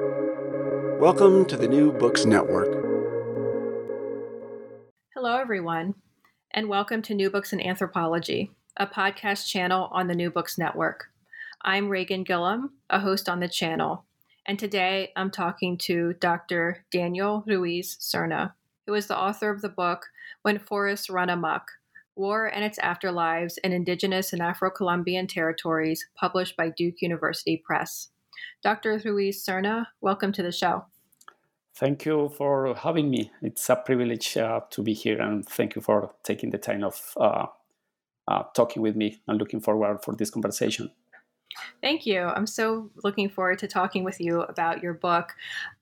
Welcome to the New Books Network. Hello, everyone, and welcome to New Books in Anthropology, a podcast channel on the New Books Network. I'm Reighan Gillam, a host on the channel, and today I'm talking to Dr. Daniel Ruiz Serna, who is the author of the book When Forests Run Amok War and Its Afterlives in Indigenous and Afro Colombian Territories, published by Duke University Press. Dr. Ruiz Serna, welcome to the show. Thank you for having me. It's a privilege uh, to be here, and thank you for taking the time of uh, uh, talking with me. I'm looking forward for this conversation. Thank you. I'm so looking forward to talking with you about your book.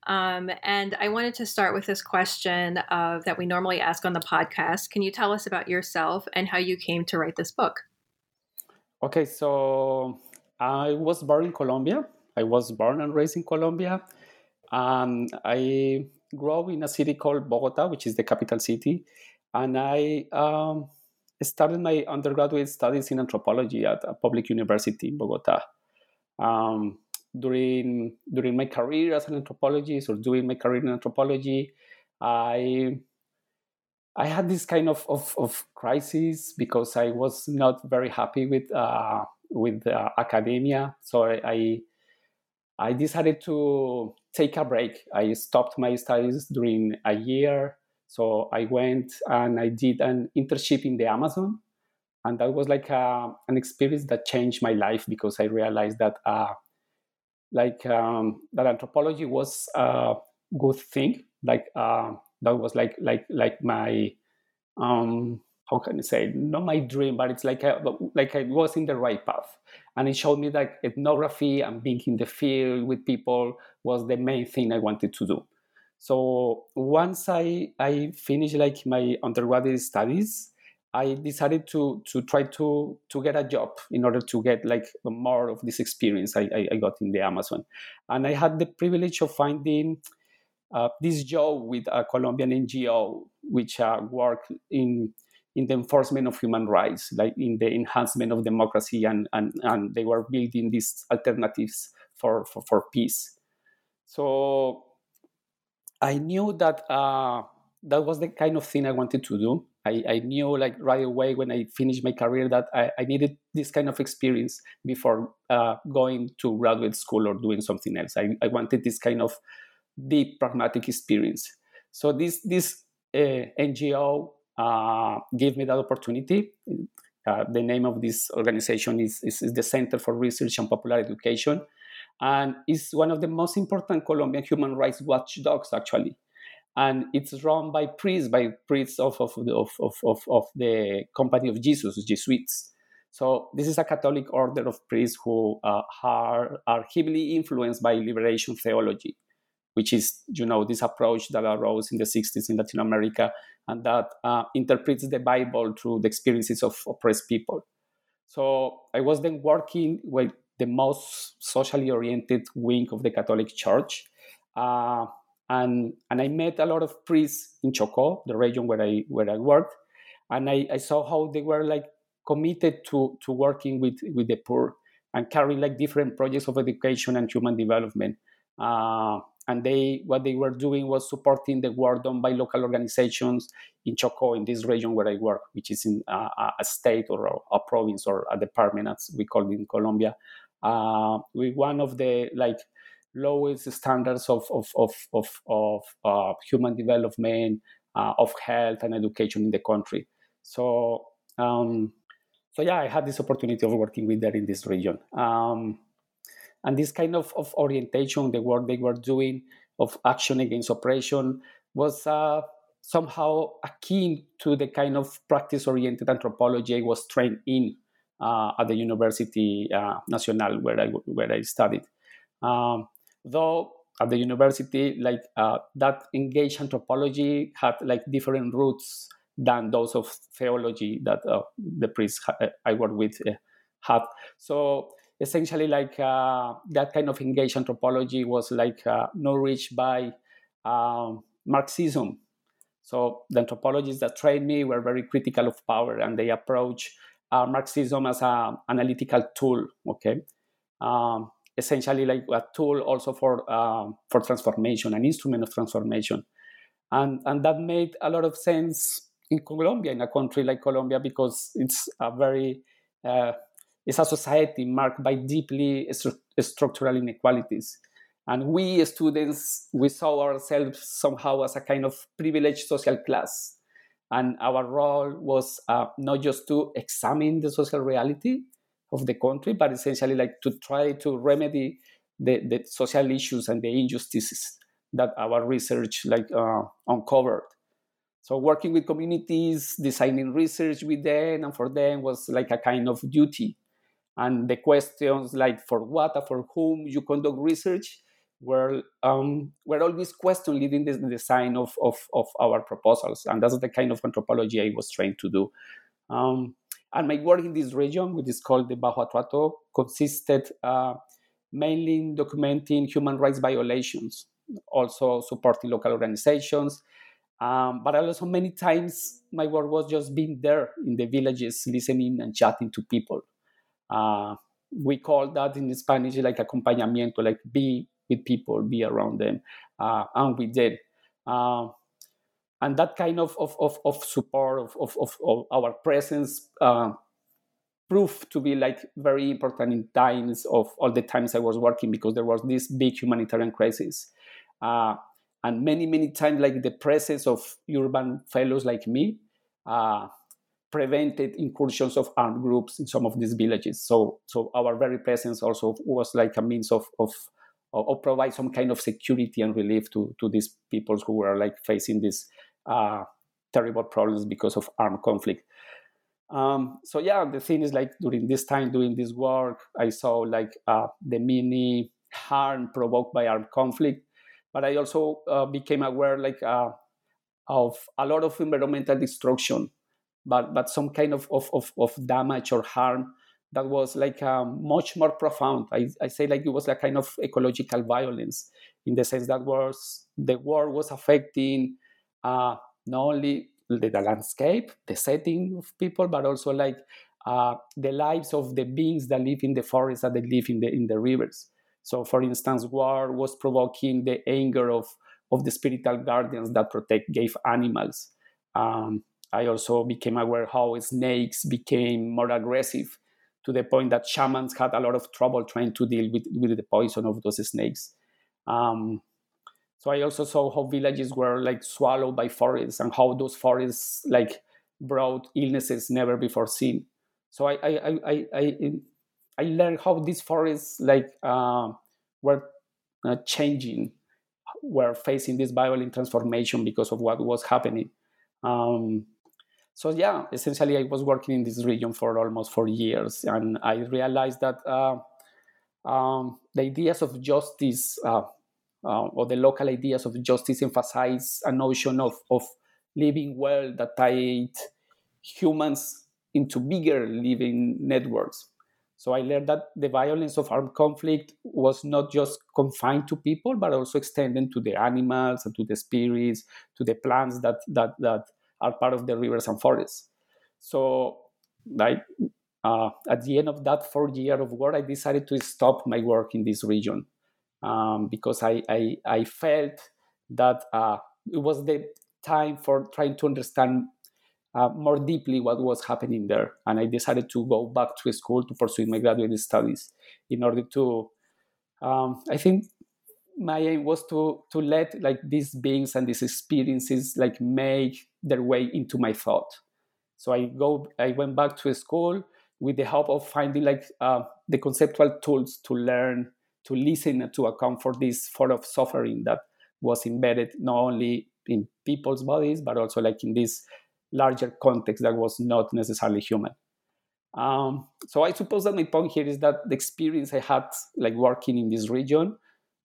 Um, and I wanted to start with this question of, that we normally ask on the podcast. Can you tell us about yourself and how you came to write this book? Okay, so I was born in Colombia. I was born and raised in Colombia. Um, I grew in a city called Bogota, which is the capital city, and I um, started my undergraduate studies in anthropology at a public university in Bogota. Um, during during my career as an anthropologist or doing my career in anthropology, I I had this kind of, of, of crisis because I was not very happy with uh, with uh, academia. So I, I I decided to take a break. I stopped my studies during a year. So I went and I did an internship in the Amazon. And that was like a, uh, an experience that changed my life because I realized that uh, like um, that anthropology was a good thing. Like uh, that was like like like my um, how can I say not my dream, but it's like a, like I was in the right path, and it showed me that ethnography and being in the field with people was the main thing I wanted to do. So once I I finished like my undergraduate studies, I decided to to try to to get a job in order to get like more of this experience I, I, I got in the Amazon, and I had the privilege of finding. Uh, this job with a Colombian NGO, which uh, work in in the enforcement of human rights, like in the enhancement of democracy, and, and, and they were building these alternatives for, for, for peace. So I knew that uh, that was the kind of thing I wanted to do. I, I knew like right away when I finished my career that I, I needed this kind of experience before uh, going to graduate school or doing something else. I, I wanted this kind of deep pragmatic experience. So this this uh, NGO gave me that opportunity. Uh, the name of this organization is, is, is, the Center for Research and Popular Education, and it's one of the most important Colombian human rights watchdogs, actually. And it's run by priests, by priests of, of, of, of, of the Company of Jesus, Jesuits. So this is a Catholic order of priests who uh, are, are heavily influenced by liberation theology which is you know this approach that arose in the 60s in latin america and that uh, interprets the bible through the experiences of oppressed people. So i was then working with the most socially oriented wing of the catholic church uh, and and i met a lot of priests in chocó the region where i where i worked and i, I saw how they were like committed to to working with with the poor and carrying like different projects of education and human development. Uh, and they what they were doing was supporting the work done by local organizations in Chocó, in this region where I work, which is in uh, a state or a, a, province or a department, as we call it in Colombia, uh, with one of the like lowest standards of of of of, of uh, human development, uh, of health and education in the country. So. Um, so yeah, I had this opportunity of working with them in this region. Um, and this kind of, of orientation, the work they were doing of action against oppression, was uh, somehow akin to the kind of practice oriented anthropology I was trained in uh, at the University uh, Nacional where I, where I studied. Um, though at the university, like uh, that engaged anthropology had like different roots than those of theology that uh, the priests I worked with uh, had. So essentially like uh, that kind of engaged anthropology was like uh, nourished by um, Marxism. So the anthropologists that trained me were very critical of power, and they approach uh, Marxism as an analytical tool. Okay, um, essentially like a tool also for um, for transformation, an instrument of transformation, and and that made a lot of sense in Colombia, in a country like Colombia, because it's a very it's a society marked by deeply stru- structural inequalities. And we students, we saw ourselves somehow as a kind of privileged social class. And our role was uh, not just to examine the social reality of the country, but essentially like to try to remedy the, the social issues and the injustices that our research like uh, uncovered. So working with communities, designing research with them and for them was like a kind of duty and the questions like for what? Or for whom? You conduct research were um, were always questioned leading the design of, of, of our proposals. And that's the kind of anthropology i was trying to do. Um, and my work in this region which is called the bajo atrato consisted uh, mainly in documenting human rights violations also supporting local organizations. Um, but also many times my work was just being there in the villages listening and chatting to people uh, we call that in Spanish like acompañamiento, like be with people, be around them, uh, and we did. Uh, and that kind of, of, of, of support of, of, of, our presence uh, proved to be like very important in times of all the times I was working because there was this big humanitarian crisis. Uh, and many, many times, like the presence of urban fellows like me prevented incursions of armed groups in some of these villages. So, so our very presence also was like a means of, of, of provide some kind of security and relief to, to these peoples who were like facing these uh, terrible problems because of armed conflict. Um, so yeah, the thing is like during this time doing this work, I saw like uh, the mini harm provoked by armed conflict, but I also uh, became aware like uh, of a lot of environmental destruction but but some kind of of, of, of damage or harm that was like um, much more profound. I, I say like it was a kind of ecological violence in the sense that was the war was affecting uh, not only the, the, landscape, the setting of people, but also like uh, the lives of the beings that live in the forests that they live in the in the rivers. So, for instance, war was provoking the anger of of the spiritual guardians that protect gave animals. Um, I also became aware how snakes became more aggressive to the point that shamans had a lot of trouble trying to deal with, with the poison of those snakes. Um, so I also saw how villages were like swallowed by forests and how those forests like brought illnesses never before seen. So I I I I, I learned how these forests like uh, were uh, changing, were facing this violent transformation because of what was happening. Um, so yeah essentially i was working in this region for almost four years and i realized that uh, um, the ideas of justice uh, uh, or the local ideas of justice emphasize a notion of, of living well that tied humans into bigger living networks. So i learned that the violence of armed conflict was not just confined to people but also extended to the animals and to the spirits to the plants that that that are part of the rivers and forests. So, like uh, at the end of that four year of work, I decided to stop my work in this region um, because I, I, I felt that uh, it was the time for trying to understand uh, more deeply what was happening there. And I decided to go back to school to pursue my graduate studies in order to, um, I think, my aim was to to let like these beings and these experiences like make their way into my thought. So i go i went back to school with the help of finding like uh, the conceptual tools to learn to listen to account for this form of suffering that was embedded not only in people's bodies but also like in this larger context that was not necessarily human. Um, so i suppose that my point here is that the experience i had like working in this region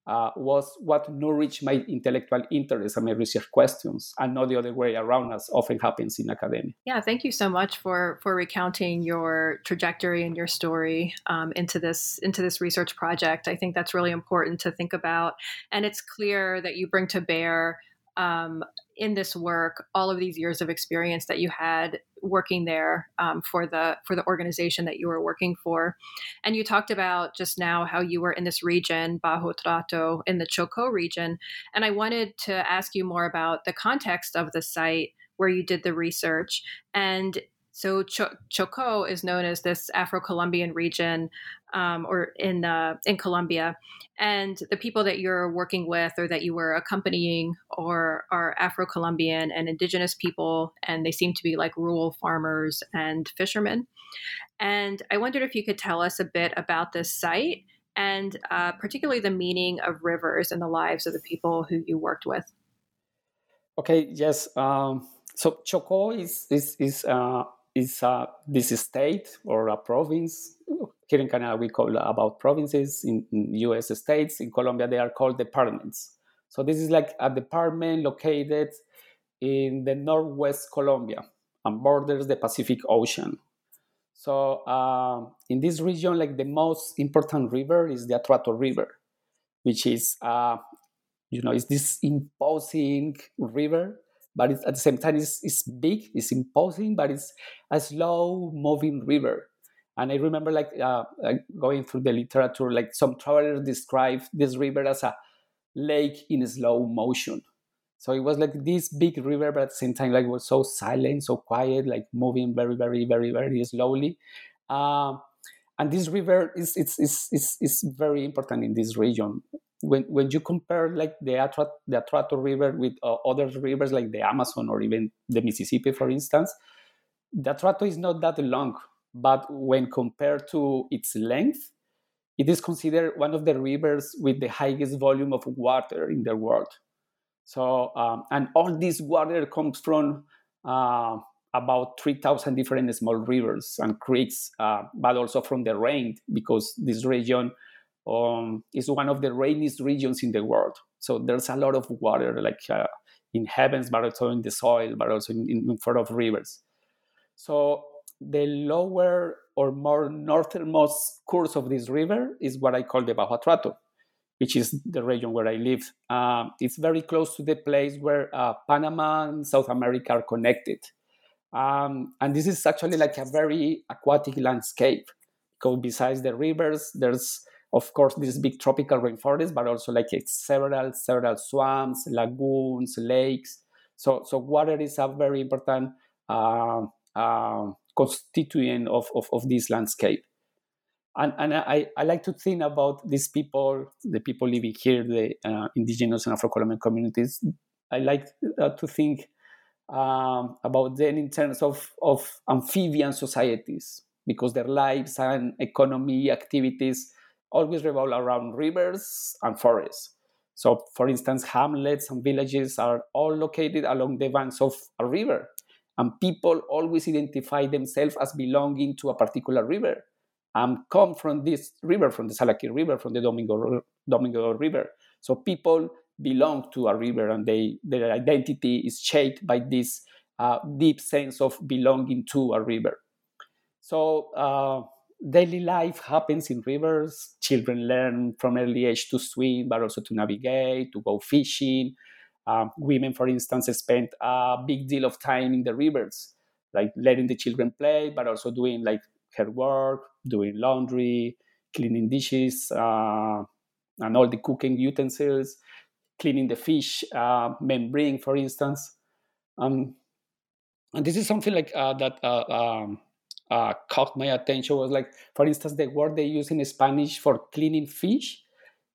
uh, was what nourished my intellectual interest and my research questions, and not the other way around, as often happens in academia. Yeah, thank you so much for for recounting your trajectory and your story um, into this into this research project. I think that's really important to think about, and it's clear that you bring to bear um, in this work all of these years of experience that you had working there um, for the for the organization that you were working for. And you talked about just now how you were in this region bajo atrato in the choco region. And i wanted to ask you more about the context of the site where you did the research. And so Choco is known as this Afro-Colombian region, um, or in uh, in Colombia, and the people that you're working with or that you were accompanying or are Afro-Colombian and indigenous people, and they seem to be like rural farmers and fishermen. And I wondered if you could tell us a bit about this site and uh, particularly the meaning of rivers in the lives of the people who you worked with. Okay. Yes. Um, so Choco is is is uh, is uh, this state or a province. Here in Canada, we call about provinces. In, in U.S. states, in Colombia, they are called departments. So this is like a department located in the northwest Colombia and borders the Pacific Ocean. So uh, in this region, like the most important river is the Atrato River, which is uh, you know is this imposing river but at the same time it's, it's big it's imposing but it's a slow moving river. And i remember like uh, going through the literature like some travelers describe this river as a lake in slow motion. So it was like this big river but at the same time like was so silent so quiet like moving very very very very slowly. Uh, and this river is it's, it's, it's, it's very important in this region when when you compare like the Atrat, the Atrato River with uh, other rivers like the Amazon or even the Mississippi, for instance, the Atrato is not that long, but when compared to its length, it is considered one of the rivers with the highest volume of water in the world. So, um, and all this water comes from uh, about 3,000 different small rivers and creeks, uh, but also from the rain, because this region um, is one of the rainiest regions in the world. So there's a lot of water, like uh, in heavens, but also in the soil, but also in, in front of rivers. So the lower or more northernmost course of this river is what I call the Bajo Atrato, which is the region where I live. Um, it's very close to the place where uh, Panama and South America are connected. Um, and this is actually like a very aquatic landscape because besides the rivers, there's of course this big tropical rainforest but also like several several swamps lagoons lakes. So so water is a very important uh, uh, constituent of, of, of, this landscape. And, and I, I like to think about these people the people living here the uh, indigenous and afro-colombian communities. I like uh, to think um, about them in terms of, of amphibian societies because their lives and economy activities always revolve around rivers and forests. So, for instance, hamlets and villages are all located along the banks of a river, and people always identify themselves as belonging to a particular river and come from this river, from the Salaquí River, from the Domingo, Domingo River. So, people belong to a river, and they, their identity is shaped by this uh, deep sense of belonging to a river. So, uh, daily life happens in rivers. Children learn from early age to swim, but also to navigate, to go fishing. Um, women, for instance, spend a big deal of time in the rivers, like letting the children play, but also doing like her work, doing laundry, cleaning dishes, uh, and all the cooking utensils, cleaning the fish uh, men bring, for instance. Um, and this is something like uh, that uh, um, uh, caught my attention was like, for instance, the word they use in Spanish for cleaning fish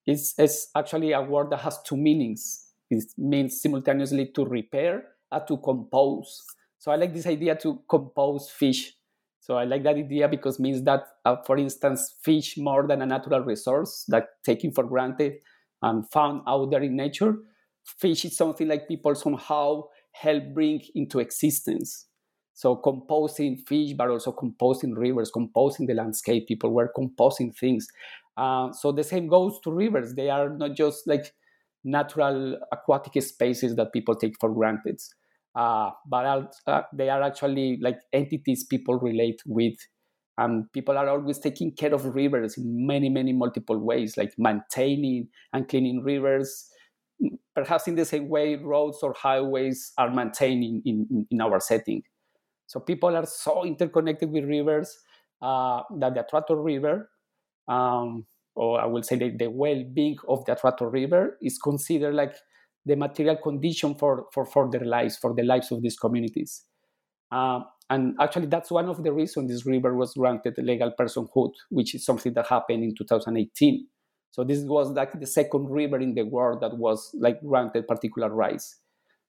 is, is actually a word that has two meanings. It means simultaneously to repair and to compose. So I like this idea to compose fish. So I like that idea because means that, uh, for instance, fish more than a natural resource that taken for granted and found out there in nature. Fish is something like people somehow help bring into existence. So composing fish, but also composing rivers, composing the landscape. People were composing things. Uh, so the same goes to rivers. They are not just like natural aquatic spaces that people take for granted, uh, but uh, they are actually like entities people relate with. And people are always taking care of rivers in many, many multiple ways, like maintaining and cleaning rivers, perhaps in the same way roads or highways are maintained in, in, in our setting. So people are so interconnected with rivers uh, that the Atrato River, um, or I will say the, the well-being of the Atrato River is considered like the material condition for, for, for their lives, for the lives of these communities. Uh, and actually, that's one of the reasons this river was granted legal personhood, which is something that happened in 2018. So this was like the second river in the world that was like granted particular rights.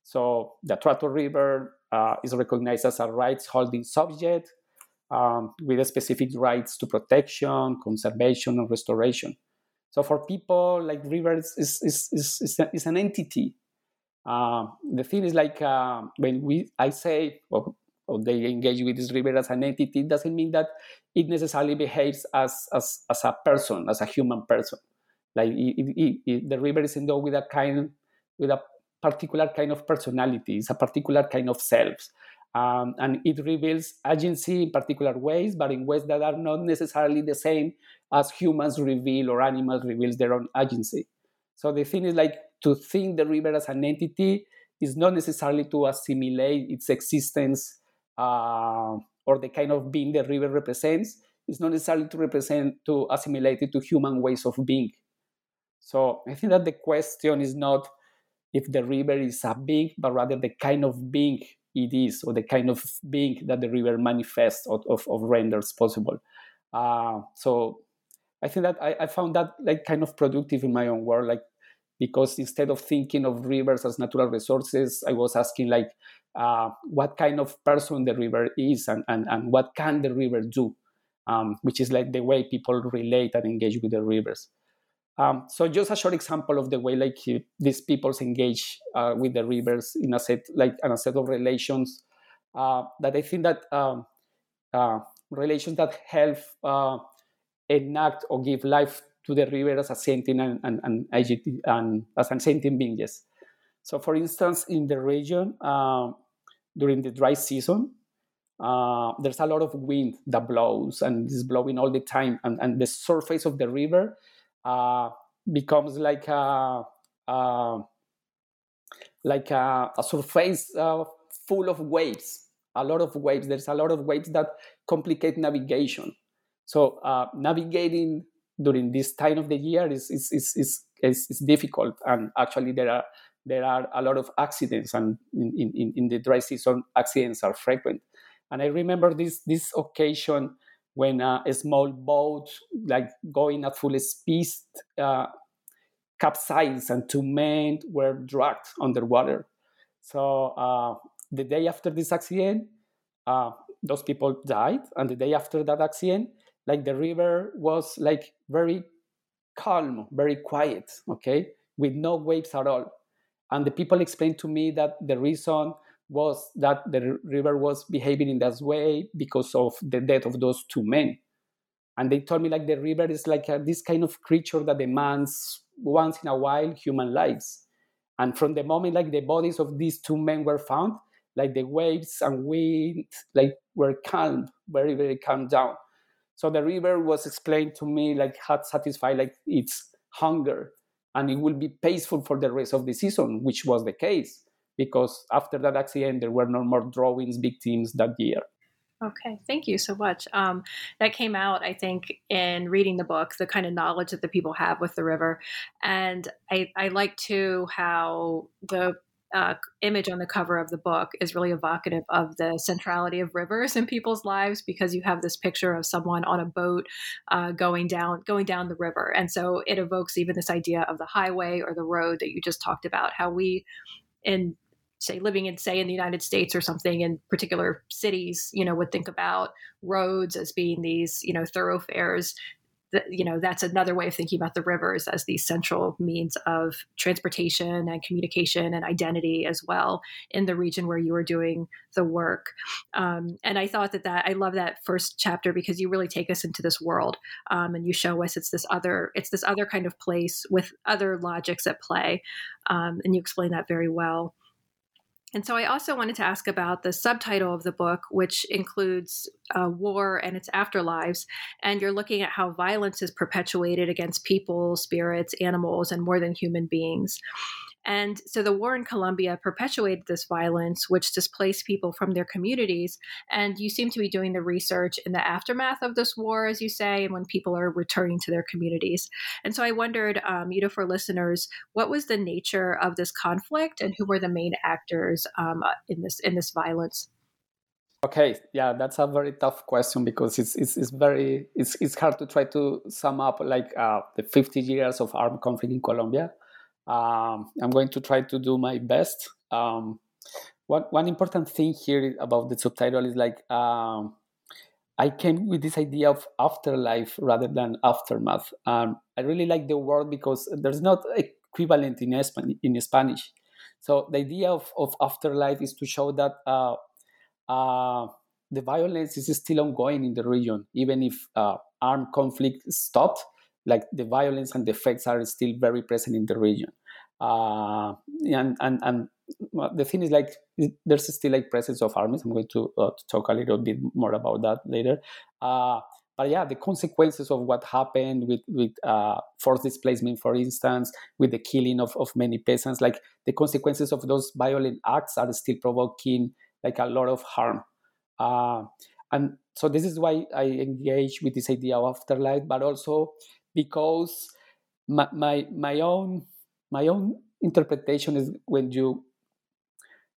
So the Atrato River uh, is recognized as a rights holding subject um, with specific rights to protection, conservation, and restoration. So for people, like rivers is, is, is, is, is an entity. Uh, the thing is like uh, when we I say well, or they engage with this river as an entity, it doesn't mean that it necessarily behaves as, as, as a person, as a human person. Like it, it, it, the river is endowed with a kind, with a particular kind of personalities, a particular kind of selves. Um, and it reveals agency in particular ways, but in ways that are not necessarily the same as humans reveal or animals reveals their own agency. So the thing is like to think the river as an entity is not necessarily to assimilate its existence uh, or the kind of being the river represents. It's not necessarily to represent to assimilate it to human ways of being. So I think that the question is not if the river is a being, but rather the kind of being it is, or the kind of being that the river manifests or, of, of renders possible. Uh, so I think that I, I, found that like kind of productive in my own work, like because instead of thinking of rivers as natural resources, I was asking like uh, what kind of person the river is and, and, and what can the river do, um, which is like the way people relate and engage with the rivers. Um, so just a short example of the way like these peoples engage uh, with the rivers in a set like in a set of relations uh, that I think that um, uh, relations that help uh, enact or give life to the river as a sentient and, and, and, and as a sentient being. Yes. So, for instance, in the region uh, during the dry season, uh, there's a lot of wind that blows and is blowing all the time, and, and the surface of the river uh, becomes like a, a like a, a surface uh, full of waves, a lot of waves. There's a lot of waves that complicate navigation. So uh, navigating during this time of the year is is, is, is, is, is difficult, and actually there are there are a lot of accidents, and in, in, in the dry season, accidents are frequent. And I remember this this occasion when uh, a small boat, like going at full speed, uh, capsized and two men were dragged underwater. So uh, the day after this accident, uh, those people died, and the day after that accident, like the river was like very calm, very quiet, okay, with no waves at all. And the people explained to me that the reason was that the river was behaving in that way because of the death of those two men. And they told me like the river is like a, this kind of creature that demands once in a while human lives. And from the moment like the bodies of these two men were found, like the waves and wind like were calm, very very calm down. So the river was explained to me like had satisfied like its hunger, and it will be peaceful for the rest of the season, which was the case because after that accident, there were no more drawings victims that year. Okay, thank you so much. Um, that came out, I think, in reading the book, the kind of knowledge that the people have with the river, and I, I like too how the uh, image on the cover of the book is really evocative of the centrality of rivers in people's lives because you have this picture of someone on a boat uh, going down going down the river, and so it evokes even this idea of the highway or the road that you just talked about. How we in say living in say in the united states or something in particular cities you know would think about roads as being these you know thoroughfares that you know that's another way of thinking about the rivers as these central means of transportation and communication and identity as well in the region where you are doing the work. Um, and i thought that that i love that first chapter because you really take us into this world um, and you show us it's this other it's this other kind of place with other logics at play um, and you explain that very well and so I also wanted to ask about the subtitle of the book, which includes uh, war and its afterlives. And you're looking at how violence is perpetuated against people, spirits, animals, and more than human beings. And so the war in Colombia perpetuated this violence, which displaced people from their communities. And you seem to be doing the research in the aftermath of this war, as you say, and when people are returning to their communities. And so I wondered, um, you know, for listeners, what was the nature of this conflict, and who were the main actors um, in this in this violence? Okay, yeah, that's a very tough question because it's it's, it's very it's, it's hard to try to sum up like uh, the 50 years of armed conflict in Colombia. Um, I'm going to try to do my best. Um, one one important thing here about the subtitle is like um, I came with this idea of afterlife rather than aftermath. Um, I really like the word because there's not equivalent in, in Spanish. So the idea of, of afterlife is to show that uh, uh, the violence is still ongoing in the region, even if uh, armed conflict stopped. Like the violence and the effects are still very present in the region. Uh, and and and the thing is like there's still like presence of armies. I'm going to, uh, to talk a little bit more about that later. Uh, but yeah, the consequences of what happened with with uh, forced displacement, for instance, with the killing of, of many peasants, like the consequences of those violent acts are still provoking like a lot of harm. Uh, and so this is why I engage with this idea of afterlife, but also because my, my, my own my own interpretation is when you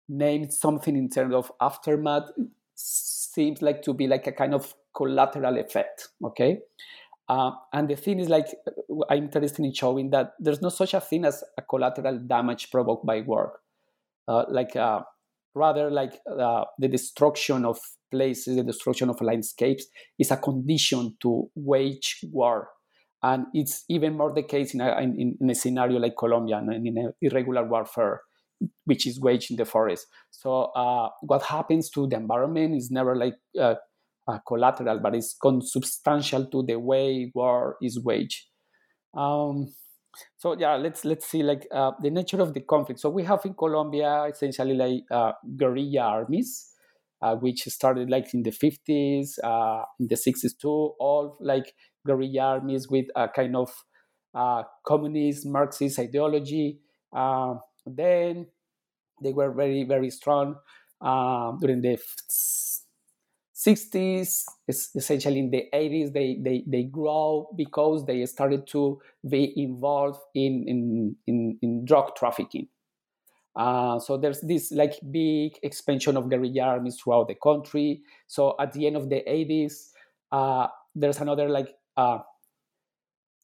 name something in terms of aftermath it seems like to be like a kind of collateral effect okay uh, and the thing is like i'm interested in showing that there's no such a thing as a collateral damage provoked by work uh, like uh, rather like uh, the destruction of places, the destruction of landscapes is a condition to wage war. And it's even more the case in a, in, in a scenario like Colombia, in, in irregular warfare, which is waged in the forest. So uh, what happens to the environment is never like uh, collateral, but it's consubstantial to the way war is waged. Um, so yeah let's let's see like uh, the nature of the conflict so we have in colombia essentially like uh, guerrilla armies uh, which started like in the 50s uh, in the 60s too all like guerrilla armies with a kind of uh, communist marxist ideology. Uh, then they were very very strong during the 60s essentially in the 80s they, they, they grow because they started to be involved in, in, in, in drug trafficking. Uh, so there's this like big expansion of guerrilla armies throughout the country. So at the end of the 80s uh, there's another like uh,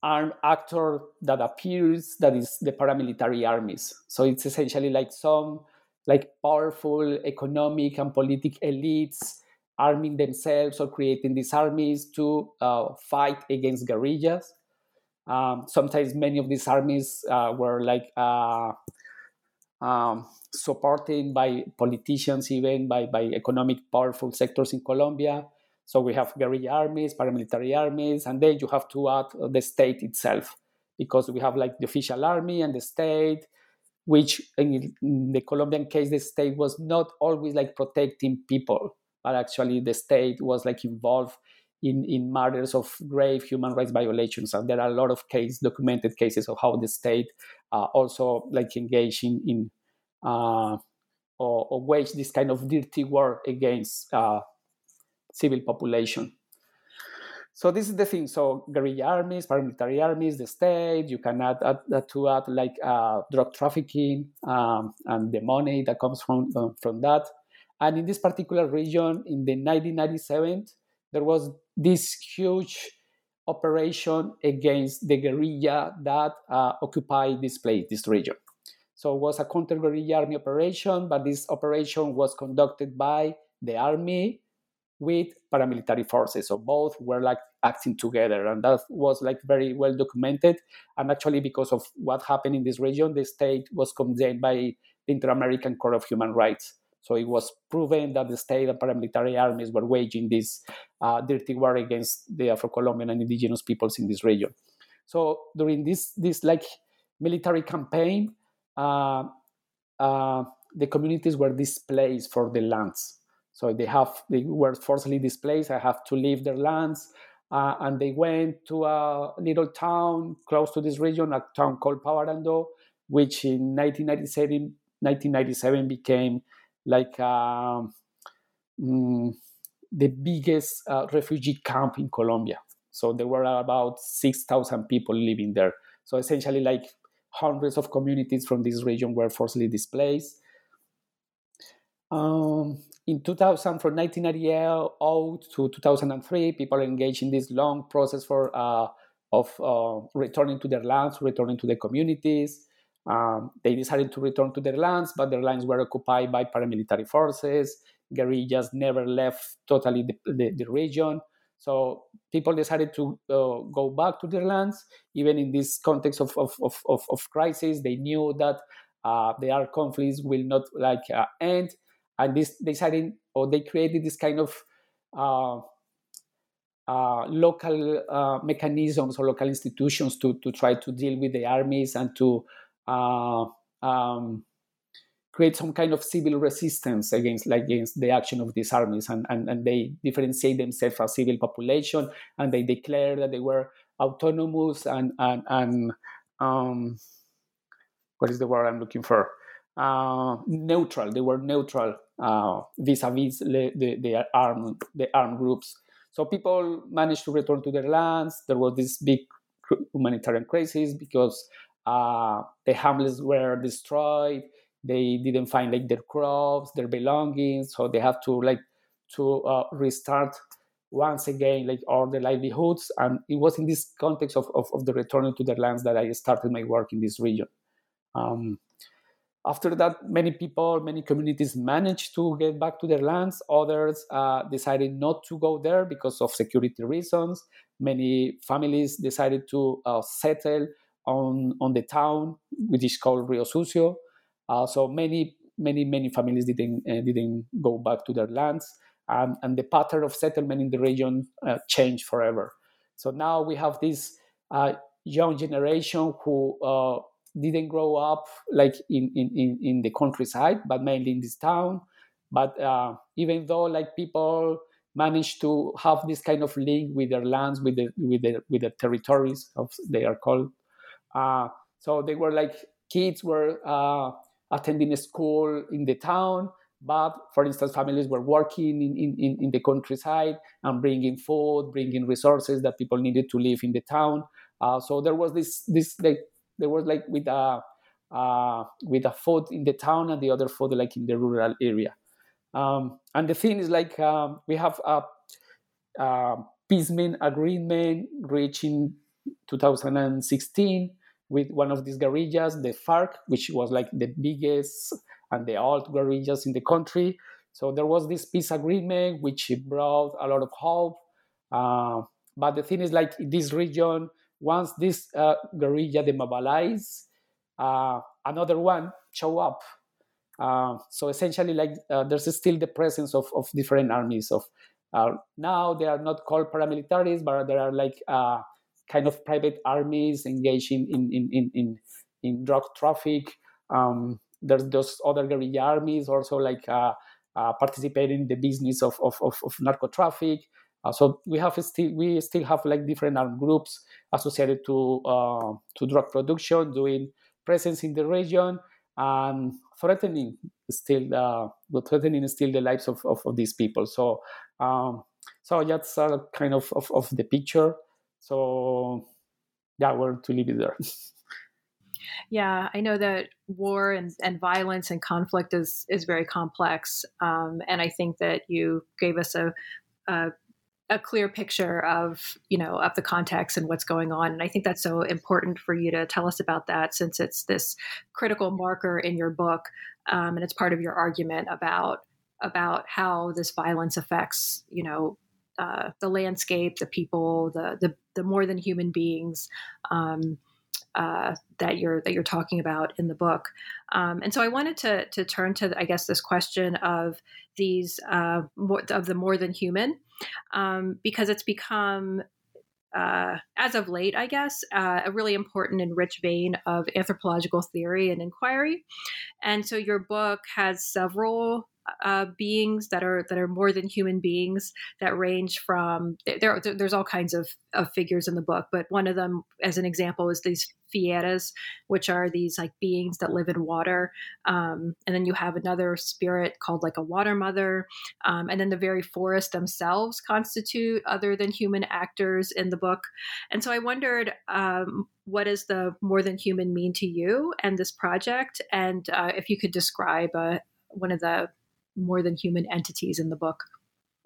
armed actor that appears that is the paramilitary armies so it's essentially like some like powerful economic and political elites arming themselves or creating these armies to uh, fight against guerrillas. Um, sometimes many of these armies uh, were like uh, um, supported by politicians, even by, by economic powerful sectors in Colombia. So we have guerrilla armies, paramilitary armies, and then you have to add the state itself, because we have like the official army and the state, which in the Colombian case, the state was not always like protecting people but actually the state was like involved in, in matters of grave human rights violations. And there are a lot of case documented cases of how the state uh, also like engaged in, in uh, or, or wage this kind of dirty war against uh, civil population. So this is the thing. So guerrilla armies, paramilitary armies, the state. You can add, add, to add like uh, drug trafficking um, and the money that comes from uh, from that. And in this particular region, in the 1997, there was this huge operation against the guerrilla that uh, occupied this place, this region. So it was a counter guerrilla army operation, but this operation was conducted by the army with paramilitary forces. So both were like acting together, and that was like very well documented. And actually, because of what happened in this region, the state was condemned by the Inter American Court of Human Rights. So it was proven that the state and paramilitary armies were waging this uh, dirty war against the Afro-Colombian and indigenous peoples in this region. So during this this like military campaign, uh, uh, the communities were displaced for the lands. So they have they were forcibly displaced. I have to leave their lands, uh, and they went to a little town close to this region, a town called Pavarandó, which in 1997, 1997 became like um, mm, the biggest uh, refugee camp in Colombia. So there were about 6,000 people living there. So essentially, like hundreds of communities from this region were forcibly displaced. Um, in 2000, from 1998 to 2003, people engaged in this long process for uh, of uh, returning to their lands, returning to their communities. Um, they decided to return to their lands, but their lands were occupied by paramilitary forces. Guerrillas never left totally the, the, the region. So people decided to uh, go back to their lands, even in this context of, of, of, of, of crisis. They knew that uh, their conflicts will not like uh, end, and this decided or they created this kind of uh, uh, local uh, mechanisms or local institutions to, to try to deal with the armies and to uh, um, create some kind of civil resistance against like against the action of these armies. And, and, and they differentiate themselves as civil population and they declare that they were autonomous and and, and um, what is the word I'm looking for uh, neutral they were neutral uh, vis-a-vis the, the, the armed the armed groups. So people managed to return to their lands. There was this big humanitarian crisis because uh, the hamlets were destroyed. They didn't find like their crops their belongings. So they have to like to restart once again like all their livelihoods. And it was in this context of, of, of, the returning to their lands that i started my work in this region. Um, after that many people many communities managed to get back to their lands others uh, decided not to go there because of security reasons many families decided to uh, settle on, on the town, which is called Rio Sucio. Uh, so many, many, many families didn't, uh, didn't go back to their lands. Um, and the pattern of settlement in the region uh, changed forever. So now we have this uh, young generation who didn't grow up like in, in, in the countryside, but mainly in this town. But uh, even though like people managed to have this kind of link with their lands, with the with the with the territories of they are called uh, so they were like kids were uh, attending school in the town, but for instance, families were working in, in, in the countryside and bringing food, bringing resources that people needed to live in the town. Uh, so there was this this like there was like with a uh, with a food in the town and the other food like in the rural area. Um, and the thing is like um, we have a, a peaceman agreement reached in 2016 with one of these guerrillas, the FARC, which was like the biggest and the old guerrillas in the country. So there was this peace agreement, which brought a lot of hope. Uh, but the thing is, like this region, once this uh, guerrilla demobilized, uh, another one show up. Uh, so essentially, like uh, there's still the presence of, of different armies. Of uh, now they are not called paramilitaries, but there are like kind of private armies engaging in in in in, in drug traffic. Um, there's those other guerrilla armies also like uh, uh, participating in the business of of, of, of narco traffic. Uh, so we have still we still have like different armed groups associated to uh, to drug production, doing presence in the region and threatening still uh, threatening still the lives of, of, of these people. So um, so that's uh, kind of, of, of the picture. So yeah, we're to leave it there. Yeah, I know that war and, and violence and conflict is is very complex, um, and I think that you gave us a, a, a clear picture of you know of the context and what's going on, and I think that's so important for you to tell us about that since it's this critical marker in your book, um, and it's part of your argument about about how this violence affects you know uh, the landscape, the people, the the, the more than human beings um, uh, that you're that you're talking about in the book. Um, and so I wanted to to turn to I guess this question of these uh, more, of the more than human um, because it's become uh, as of late, I guess, uh, a really important and rich vein of anthropological theory and inquiry. And so your book has several uh, beings that are that are more than human beings that range from there. There's all kinds of, of figures in the book, but one of them, as an example, is these fieras, which are these like beings that live in water. Um, and then you have another spirit called like a water mother, um, and then the very forest themselves constitute other than human actors in the book. And so I wondered. Um, what does the more than human mean to you and this project and uh, if you could describe uh, one of the more than human entities in the book?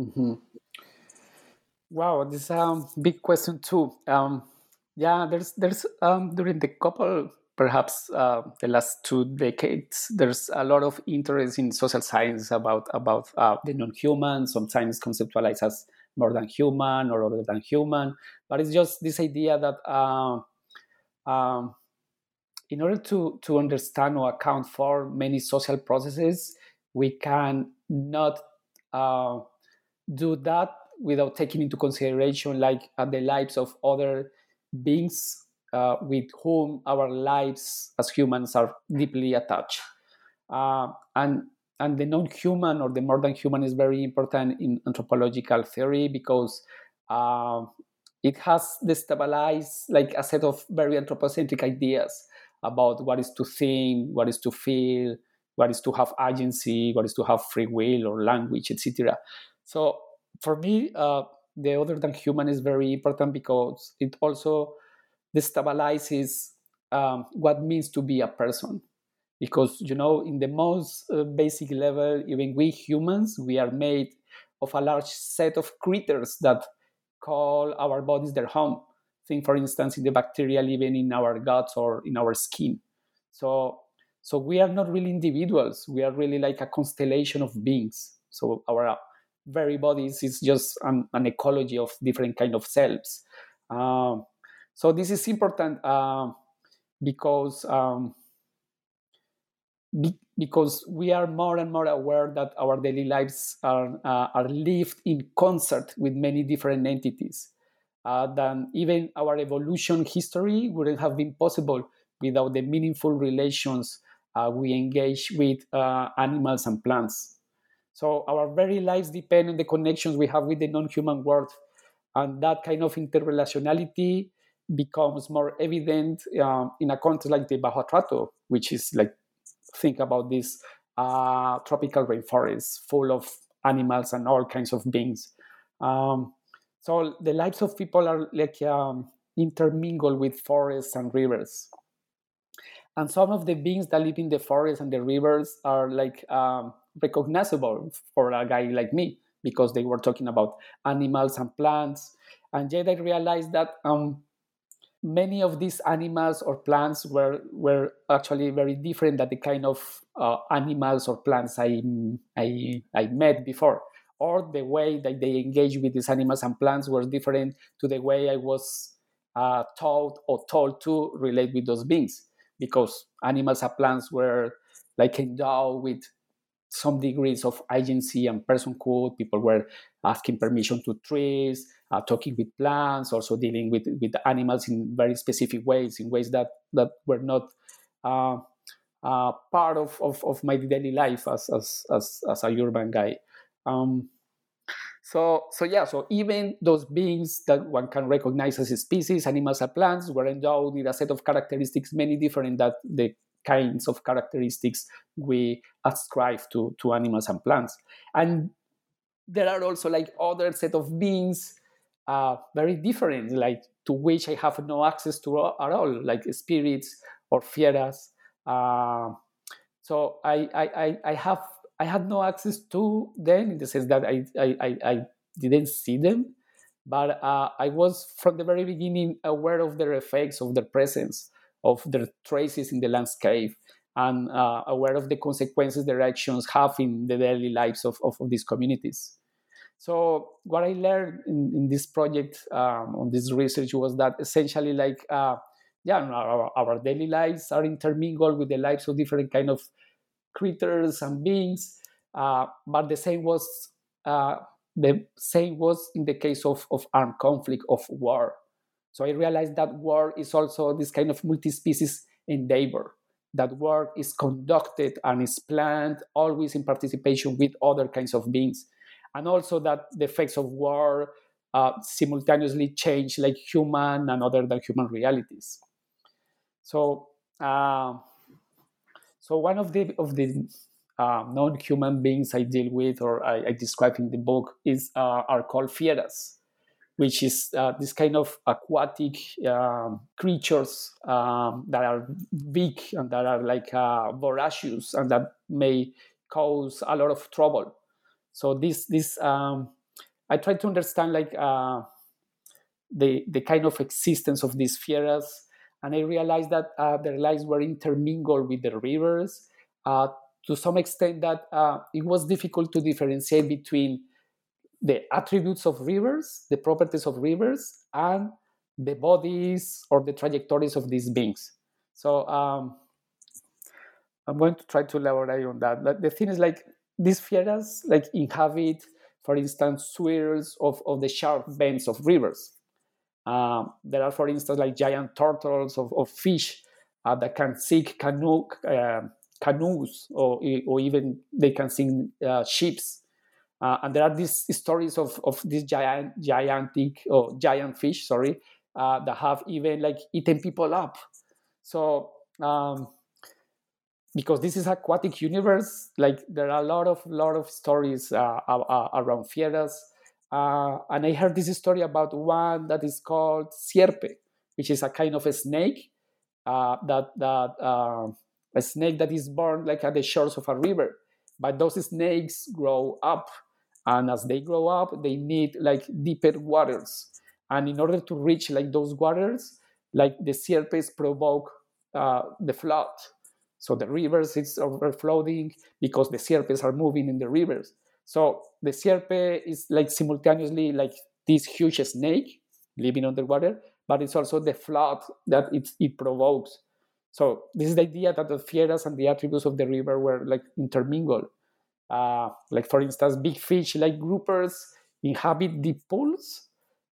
Mm-hmm. Wow, this is a big question too. Um, yeah, there's there's um, during the couple perhaps uh, the last two decades there's a lot of interest in social science about about uh, the non-human, sometimes conceptualized as more than human or other than human, but it's just this idea that uh, um, in order to to understand or account for many social processes, we can not uh, do that without taking into consideration like uh, the lives of other beings uh, with whom our lives as humans are deeply attached. Uh, and and the non-human or the more than human is very important in anthropological theory because uh, it has destabilized like a set of very anthropocentric ideas about what is to think what is to feel what is to have agency, what is to have free will or language, etc. So for me, uh, the other than human is very important because it also destabilizes um, what means to be a person. Because you know, in the most uh, basic level, even we humans, we are made of a large set of creatures that call our bodies their home. Think, for instance, in the bacteria living in our guts or in our skin. So so we are not really individuals. We are really like a constellation of beings. So our uh, very bodies is just an, an ecology of different kind of selves. Um, so this is important uh, because um, be, because we are more and more aware that our daily lives are uh, are lived in concert with many different entities. Uh, than even our evolution history wouldn't have been possible without the meaningful relations we engage with uh, animals and plants. So our very lives depend on the connections we have with the non-human world, and that kind of interrelationality becomes more evident um, in a context like the Bajo Atrato, which is like think about this uh, tropical rainforest full of animals and all kinds of beings. Um, so the lives of people are like um, intermingled with forests and rivers and some of the beings that live in the forest and the rivers are like um, recognizable for a guy like me because they were talking about animals and plants. And yet i realized that um, many of these animals or plants were were actually very different than the kind of uh, animals or plants I, I i met before or the way that they engage with these animals and plants was different to the way i was uh, taught or told to relate with those beings because animals and plants were like endowed with some degrees of agency and personhood. People were asking permission to trees, uh, talking with plants, also dealing with, with animals in very specific ways, in ways that, that were not uh, uh, part of, of, of, my daily life as, as, as, as a urban guy. Um, so, so yeah, so even those beings that one can recognize as species, animals and plants, were endowed with a set of characteristics many different than the kinds of characteristics we ascribe to, to animals and plants. And there are also like other set of beings uh, very different, like to which I have no access to at all, like spirits or fieras. Uh, so I, I, I have I had no access to them in the sense that I, I, I, didn't see them, but uh, I was from the very beginning aware of their effects, of their presence, of their traces in the landscape, and uh, aware of the consequences their actions have in the daily lives of, of, of these communities. So what I learned in, in this project, um, on this research, was that essentially, like, uh, yeah, our, our daily lives are intermingled with the lives of different kind of creatures and beings. Uh, but the same was uh, the same was in the case of, of armed conflict of war. So I realized that war is also this kind of multi-species endeavor that work is conducted and is planned always in participation with other kinds of beings and also that the effects of war uh, simultaneously change like human and other than human realities so uh, so one of the of the uh, non-human beings I deal with or I, I describe in the book is uh, are called fieras which is uh, this kind of aquatic um, creatures um, that are big and that are like uh, voracious and that may cause a lot of trouble. So this this um, I try to understand like uh, the the kind of existence of these fieras, and I realized that uh, their lives were intermingled with the rivers uh, to some extent that uh, it was difficult to differentiate between the attributes of rivers, the properties of rivers, and the bodies or the trajectories of these beings. So um, I'm going to try to elaborate on that. But the thing is, like these fieras, like inhabit, for instance, swirls of, of the sharp bends of rivers. Um, there are, for instance, like giant turtles of, of fish uh, that can sink canoe, uh, canoes, or, or even they can sink uh, ships uh, and there are these stories of, of these giant, gigantic or giant fish, sorry, uh, that have even like eaten people up. So um, because this is aquatic universe, like there are a lot of lot of stories uh, around fieras. Uh, and I heard this story about one that is called sierpe, which is a kind of a snake uh, that that uh, a snake that is born like at the shores of a river. But those snakes grow up and as they grow up they need like deeper waters. And in order to reach like those waters like the sierpes provoke uh, the flood. So the rivers is overflowing because the sierpes are moving in the rivers so the sierpe is like simultaneously like this huge snake living underwater but it's also the flood that it, it provokes so this is the idea that the fieras and the attributes of the river were like intermingled uh, like for instance, big fish like groupers inhabit deep pools,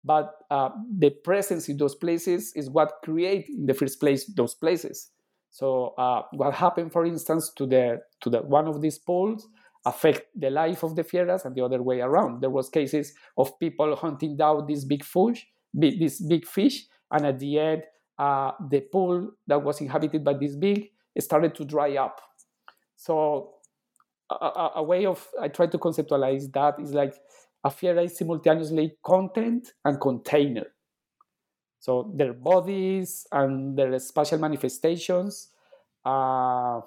but uh, the presence in those places is what create in the first place those places. So uh, what happened, for instance, to the to the one of these pools affect the life of the fieras and the other way around. There was cases of people hunting down these big fish, this big fish, and at the end, uh, the pool that was inhabited by this big started to dry up. So a, a, way of I try to conceptualize that is like a fiera is simultaneously content and container. So their bodies and their spatial manifestations uh,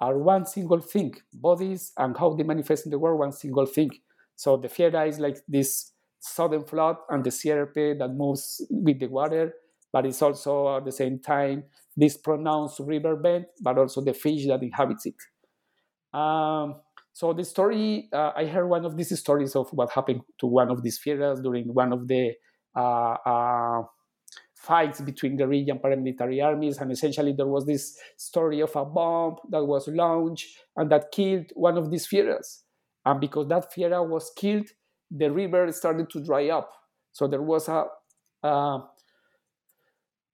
are one single thing. Bodies and how they manifest in the world, one single thing. So the fiera is like this sudden flood and the sierpe that moves with the water, but it's also at the same time this pronounced river bed, but also the fish that inhabits it. Um, so the story, uh, I heard one of these stories of what happened to one of these fieras during one of the uh, uh, fights between guerrilla and paramilitary armies, and essentially there was this story of a bomb that was launched and that killed one of these fieras. And because that fiera was killed, the river started to dry up. So there was a uh,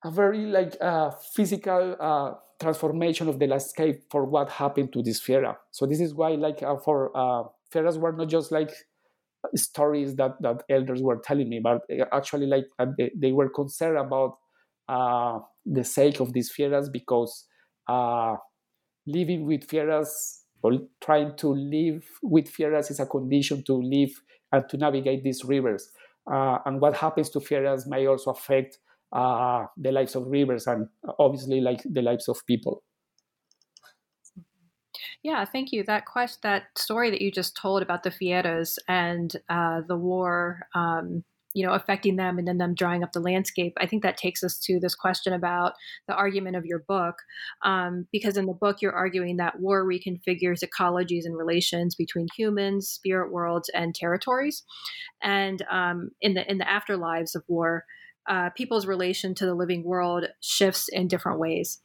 a very like uh, physical uh, transformation of the landscape for what happened to this fiera. So this is why like uh, for uh, fieras were not just like stories that that elders were telling me, but uh, actually like uh, they, they, were concerned about uh, the sake of these fieras because uh, living with fieras or trying to live with fieras is a condition to live and to navigate these rivers. Uh, and what happens to fieras may also affect uh, the lives of rivers and obviously like the lives of people. Yeah, thank you. That quest, that story that you just told about the Fieras and uh, the war, um, you know, affecting them and then them drying up the landscape. I think that takes us to this question about the argument of your book, um, because in the book you're arguing that war reconfigures ecologies and relations between humans, spirit worlds, and territories, and um, in the in the afterlives of war uh, people's relation to the living world shifts in different ways.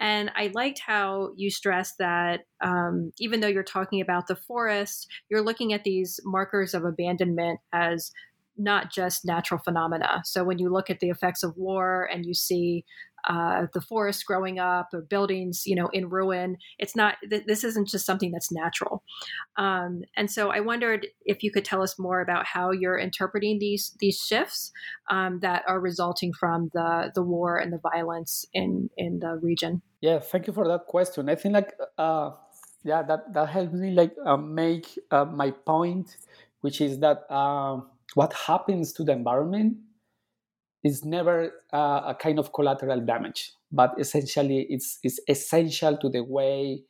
And I liked how you stressed that um, even though you're talking about the forest, you're looking at these markers of abandonment as not just natural phenomena. So when you look at the effects of war and you see uh, the forest growing up or buildings, you know, in ruin. It's not. Th- this isn't just something that's natural. Um, and so I wondered if you could tell us more about how you're interpreting these these shifts um, that are resulting from the the war and the violence in in the region. Yeah, thank you for that question. I think like uh, yeah, that that helps me like uh, make uh, my point, which is that uh, what happens to the environment is never uh, a kind of collateral damage, but essentially it's, it's essential to the way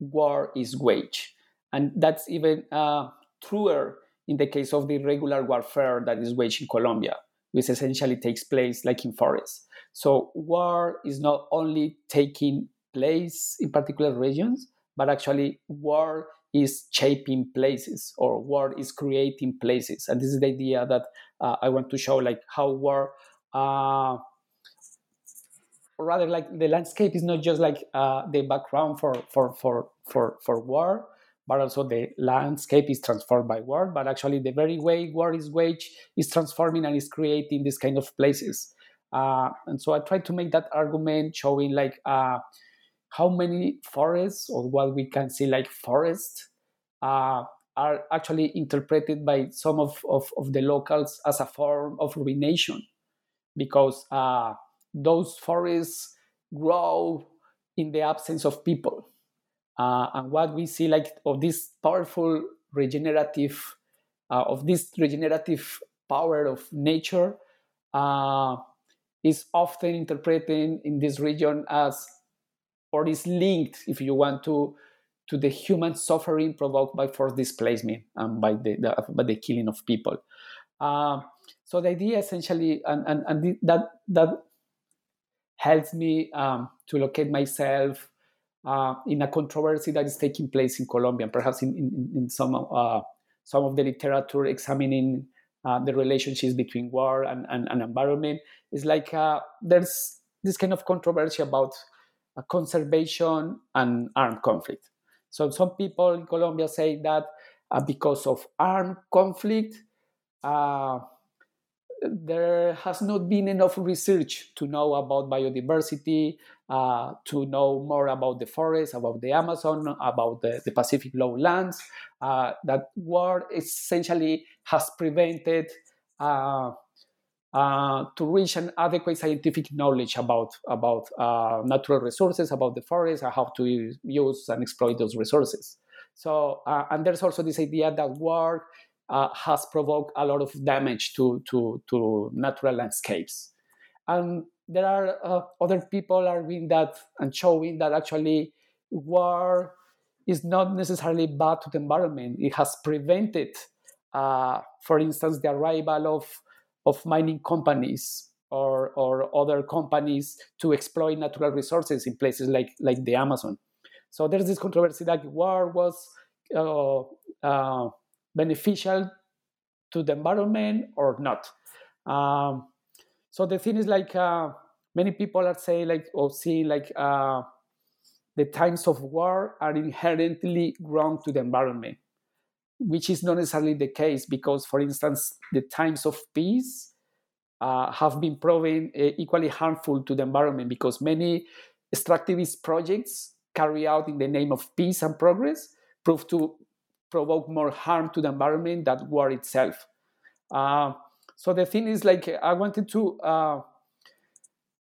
war is waged. And that's even uh, truer in the case of the regular warfare that is waged in Colombia, which essentially takes place like in forests. So war is not only taking place in particular regions, but actually war is shaping places or war is creating places. And this is the idea that uh, I want to show, like how war uh, rather like the landscape is not just like uh, the background for, for, for, for, for war, but also the landscape is transformed by war. But actually, the very way war is waged is transforming and is creating these kind of places. Uh, and so I tried to make that argument showing like uh, how many forests or what we can see like forests uh, are actually interpreted by some of, of, of, the locals as a form of ruination because uh, those forests grow in the absence of people. Uh, and what we see like of this powerful regenerative, uh, of this regenerative power of nature uh, is often interpreted in this region as, or is linked, if you want to, to the human suffering provoked by forced displacement and by the, the by the killing of people. Uh, so the idea essentially, and, and, and that, that helps me um, to locate myself uh, in a controversy that is taking place in Colombia, and perhaps in, in, in some, uh, some of the literature examining uh, the relationships between war and, and, and environment. Is like uh, there's this kind of controversy about uh, conservation and armed conflict. So some people in Colombia say that uh, because of armed conflict, there has not been enough research to know about biodiversity, uh, to know more about the forest, about the Amazon, about the, the Pacific lowlands. Uh, that war essentially has prevented uh, uh to reach an adequate scientific knowledge about about uh, natural resources, about the forest, and how to use and exploit those resources. So, uh, and there's also this idea that war uh, has provoked a lot of damage to, to, to natural landscapes. And there are uh, other people arguing that and showing that actually war is not necessarily bad to the environment. It has prevented, uh, for instance, the arrival of, of mining companies or, or other companies to exploit natural resources in places like, like the Amazon. So there's this controversy that war was uh, uh, beneficial to the environment or not. Um, so the thing is like uh, many people are saying like or seeing like uh, the times of war are inherently wrong to the environment, which is not necessarily the case because, for instance, the times of peace uh, have been proven uh, equally harmful to the environment because many extractivist projects carried out in the name of peace and progress prove to provoke more harm to the environment than war itself. Uh, so the thing is, like, I wanted to uh,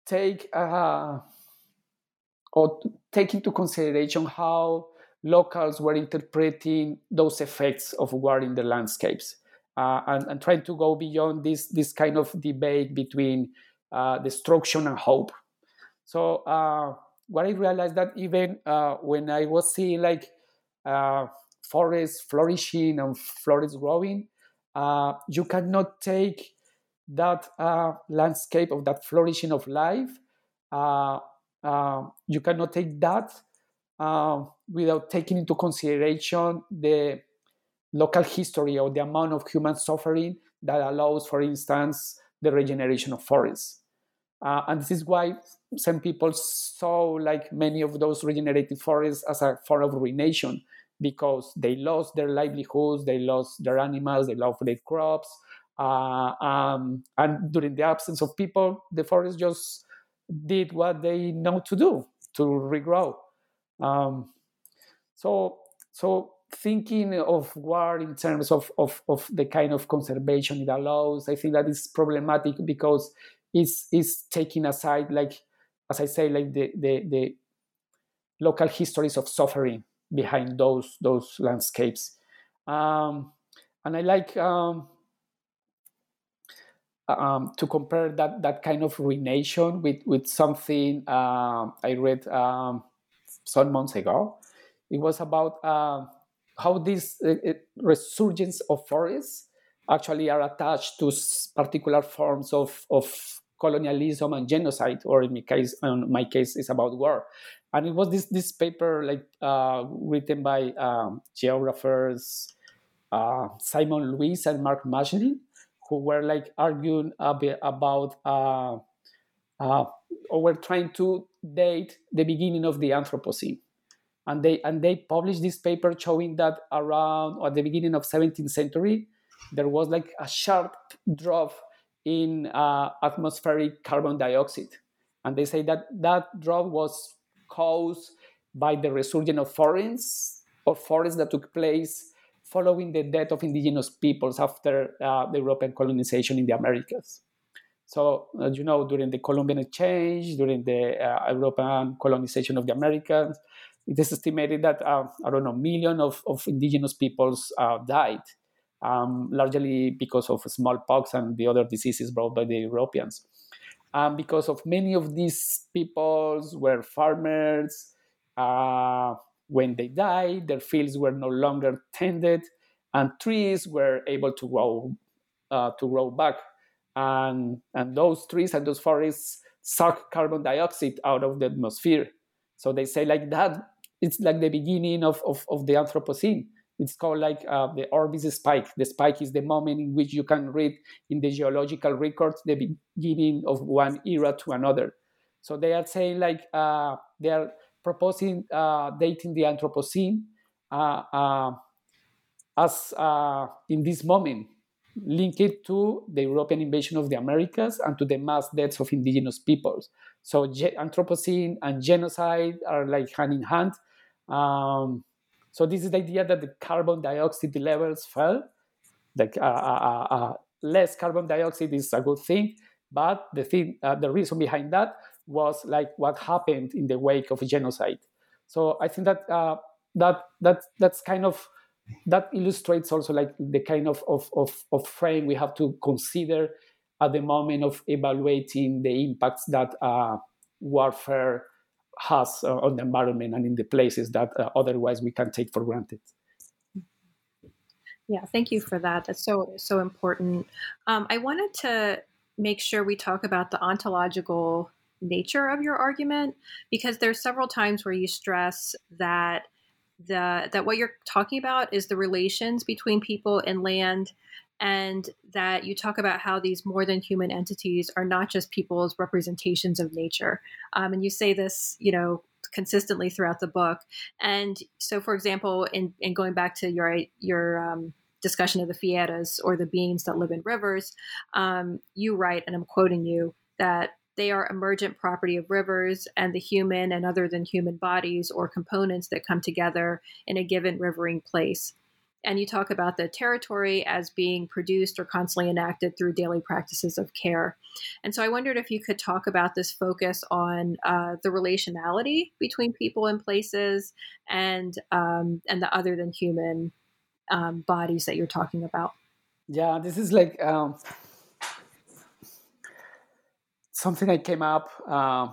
take uh, or take into consideration how locals were interpreting those effects of war in the landscapes, uh, and, and trying to go beyond this this kind of debate between uh, destruction and hope. So uh, what I realized that even when I was seeing like forest flourishing and forest growing, uh, you cannot take that uh, landscape of that flourishing of life. Uh, uh you cannot take that uh, without taking into consideration the local history or the amount of human suffering that allows, for instance, the regeneration of forests. Uh, and this is why some people saw like many of those regenerated forests as a form of ruination because they lost their livelihoods, they lost their animals, they lost their crops. Uh, um, and during the absence of people, the forest just did what they know to do to regrow. Um, so so thinking of war in terms of, of, of the kind of conservation it allows, I think that is problematic because it's, it's taking aside, like, as I say, like the, the, the local histories of suffering behind those, those landscapes. Um, and I like um, um, to compare that, that kind of ruination with, with something uh, I read um, some months ago. It was about uh, how this uh, resurgence of forests actually are attached to particular forms of, of colonialism and genocide, or in my case, in my case, it's about war. And it was this this paper like uh, written by um, geographers uh, Simon Lewis and Mark Maslin, who were like arguing about uh, uh, or were trying to date the beginning of the Anthropocene. And they and they published this paper showing that around at the beginning of 17th century there was like a sharp drop in uh, atmospheric carbon dioxide. And they say that that drop was caused by the resurgence of forests or forests that took place following the death of indigenous peoples after uh, the European colonization in the Americas. So, as you know, during the Columbian Exchange, during the uh, European colonization of the Americas, it is estimated that uh, I don't know million of, of indigenous peoples uh, died, um, largely because of smallpox and the other diseases brought by the Europeans. Um, because of many of these peoples were farmers. Uh, when they died, their fields were no longer tended, and trees were able to grow uh, to grow back. And and those trees and those forests suck carbon dioxide out of the atmosphere. So they say like that it's like the beginning of, of, of the Anthropocene. It's called like uh, the Orbis spike. The spike is the moment in which you can read in the geological records the beginning of one era to another. So they are saying like uh, they are proposing uh, dating the Anthropocene uh, uh, as uh, in this moment, link it to the European invasion of the Americas and to the mass deaths of indigenous peoples. So ge- Anthropocene and genocide are like hand in hand um, so this is the idea that the carbon dioxide levels fell. Like uh, uh, uh, uh, less carbon dioxide is a good thing, but the thing, uh, the reason behind that was like what happened in the wake of genocide. So I think that uh, that that that's kind of that illustrates also like the kind of, of, of, of frame we have to consider at the moment of evaluating the impacts that warfare has uh, on the environment and in the places that uh, otherwise we can take for granted. Yeah, thank you for that. That's so so important. Um, I wanted to make sure we talk about the ontological nature of your argument because there's several times where you stress that the that what you're talking about is the relations between people and land and that you talk about how these more than human entities are not just people's representations of nature. Um, and you say this, you know, consistently throughout the book. And so, for example, in, in going back to your your um, discussion of the fieras or the beings that live in rivers, um, you write, and I'm quoting you, that they are emergent property of rivers and the human and other than human bodies or components that come together in a given rivering place and you talk about the territory as being produced or constantly enacted through daily practices of care. And so I wondered if you could talk about this focus on uh, the relationality between people and places and um, and the other than human um, bodies that you're talking about. Yeah, this is like um, something that came up. Uh,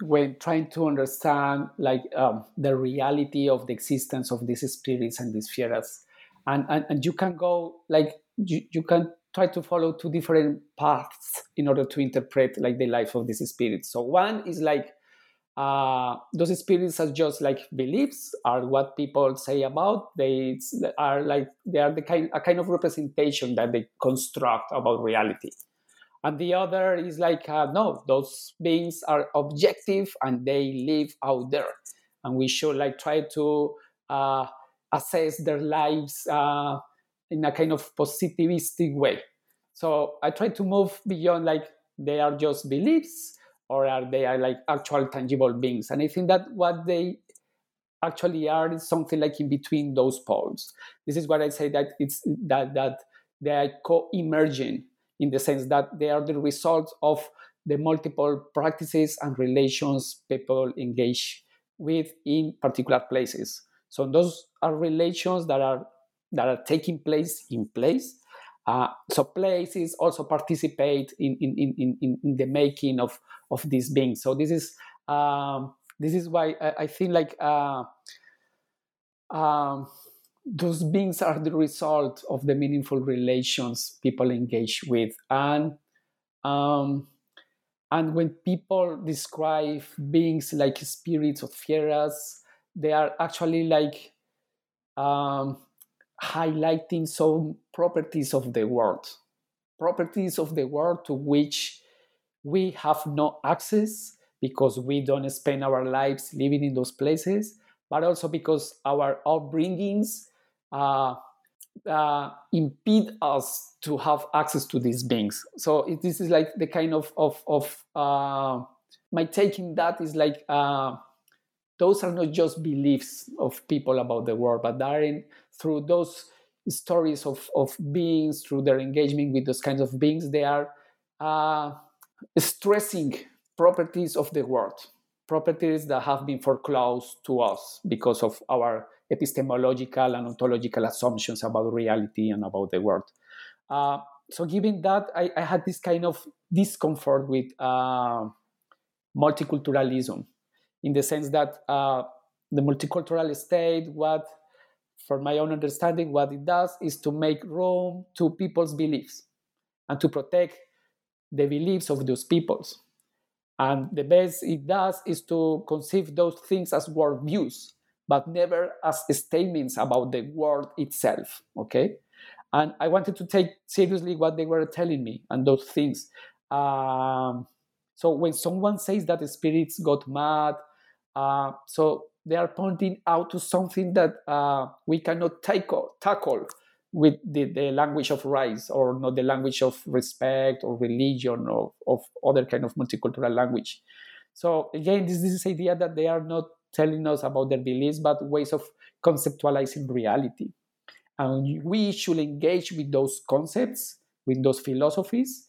when trying to understand like um, the reality of the existence of these spirits and these fieras and, and, and you can go like you, you can try to follow two different paths in order to interpret like the life of these spirits. So one is like uh, those spirits are just like beliefs are what people say about. They are like they are the kind a kind of representation that they construct about reality. And the other is like uh, no those beings are objective and they live out there. And we should like try to uh, assess their lives uh, in a kind of positivistic way. So I try to move beyond like they are just beliefs or are they are like actual tangible beings? And I think that what they actually are is something like in between those poles. This is what I say that it's that that they are co-emerging in the sense that they are the result of the multiple practices and relations people engage with in particular places. So those are relations that are that are taking place in place. Uh, so places also participate in, in, in, in, in the making of, of these beings. So this is um, this is why I, I think like uh, um, those beings are the result of the meaningful relations people engage with and um, and when people describe beings like spirits or fieras they are actually like um, highlighting some properties of the world properties of the world to which we have no access because we don't spend our lives living in those places but also because our upbringings uh, uh, impede us to have access to these beings. So it, this is like the kind of of, of uh, my taking that is like uh, those are not just beliefs of people about the world, but are in, through those stories of, of beings, through their engagement with those kinds of beings, they are uh, stressing properties of the world, properties that have been foreclosed to us because of our epistemological and ontological assumptions about reality and about the world. Uh, so, given that, I, I, had this kind of discomfort with uh, multiculturalism, in the sense that uh, the multicultural state, what, for my own understanding, what it does is to make room to people's beliefs and to protect the beliefs of those peoples. And the best it does is to conceive those things as worldviews but never as statements about the world itself. Okay. And I wanted to take seriously what they were telling me and those things. Um, so when someone says that the spirits got mad, uh, so they are pointing out to something that uh, we cannot tackle, tackle with the, the language of rights or not the language of respect or religion or of other kind of multicultural language. So again, this is this idea that they are not telling us about their beliefs, but ways of conceptualizing reality. And we should engage with those concepts, with those philosophies,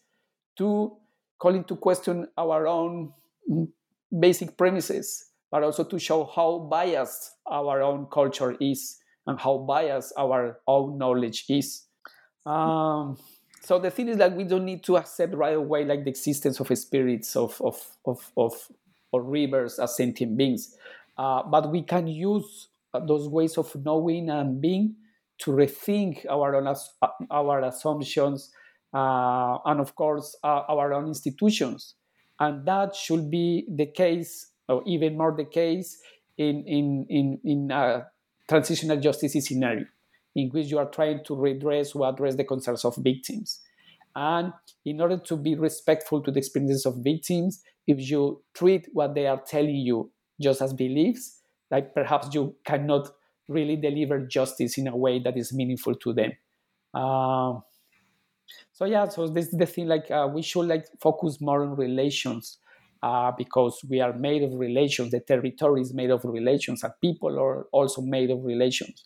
to call into question our own basic premises, but also to show how biased our own culture is and how biased our own knowledge is. Um, so the thing is that we don't need to accept right away like the existence of spirits of of of, of or rivers as sentient beings uh, but we can use uh, those ways of knowing and being to rethink our own uh, our assumptions uh, and of course uh, our own institutions and that should be the case or even more the case in in in, in a transitional justice scenario in which you are trying to redress or address the concerns of victims and in order to be respectful to the experiences of victims if you treat what they are telling you just as beliefs, like perhaps you cannot really deliver justice in a way that is meaningful to them. Um, so yeah, so this is the thing. Like uh, we should like focus more on relations uh, because we are made of relations. The territory is made of relations, and people are also made of relations.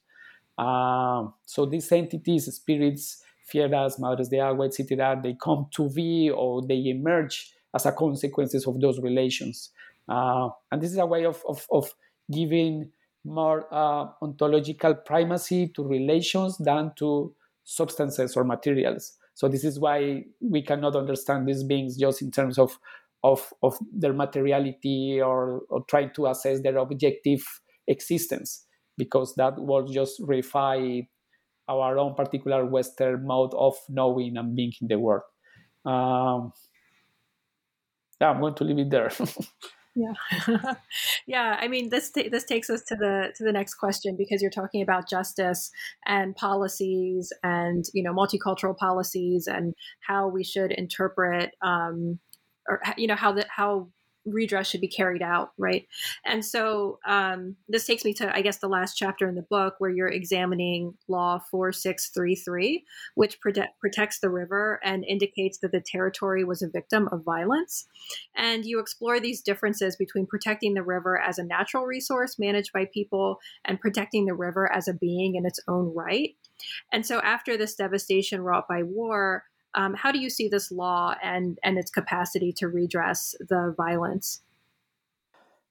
Uh, so these entities, spirits, fieras, madres de agua, etc., they come to be or they emerge as a consequences of those relations. Uh, and this is a way of, of, of giving more uh, ontological primacy to relations than to substances or materials. So this is why we cannot understand these beings just in terms of of, of their materiality or, or trying to assess their objective existence, because that will just reify our own particular Western mode of knowing and being in the world. Um, yeah, I'm going to leave it there. yeah yeah i mean this t- this takes us to the to the next question because you're talking about justice and policies and you know multicultural policies and how we should interpret um or you know how that how redress should be carried out, right? And so um, this takes me to, I guess, the last chapter in the book where you're examining Law 4633, which prote- protects the river and indicates that the territory was a victim of violence. And you explore these differences between protecting the river as a natural resource managed by people and protecting the river as a being in its own right. And so after this devastation wrought by war, um, how do you see this law and, and its capacity to redress the violence?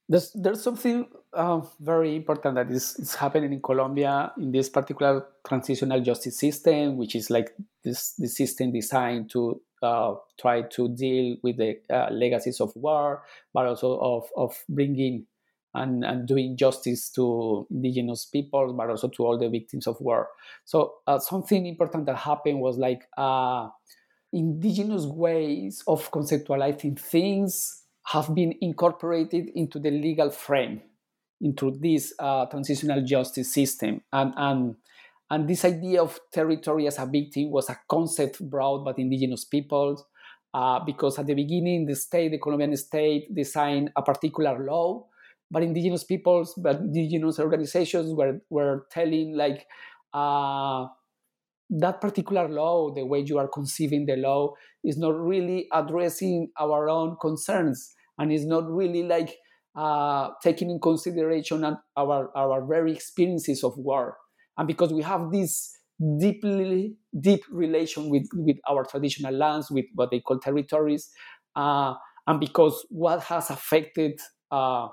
There's, there's something uh, very important that is, is happening in Colombia in this particular transitional justice system, which is like this, this system designed to uh, try to deal with the uh, legacies of war, but also of, of bringing and, and doing justice to indigenous peoples, but also to all the victims of war. So uh, something important that happened was like uh, indigenous ways of conceptualizing things have been incorporated into the legal frame, into this uh, transitional justice system, and and and this idea of territory as a victim was a concept brought by indigenous peoples. Uh, because at the beginning, the state, the Colombian state, designed a particular law but indigenous peoples, but indigenous organizations were, were telling like uh, that particular law, the way you are conceiving the law, is not really addressing our own concerns and is not really like uh, taking in consideration our, our very experiences of war. And because we have this deeply deep relation with, with our traditional lands, with what they call territories, uh, and because what has affected uh,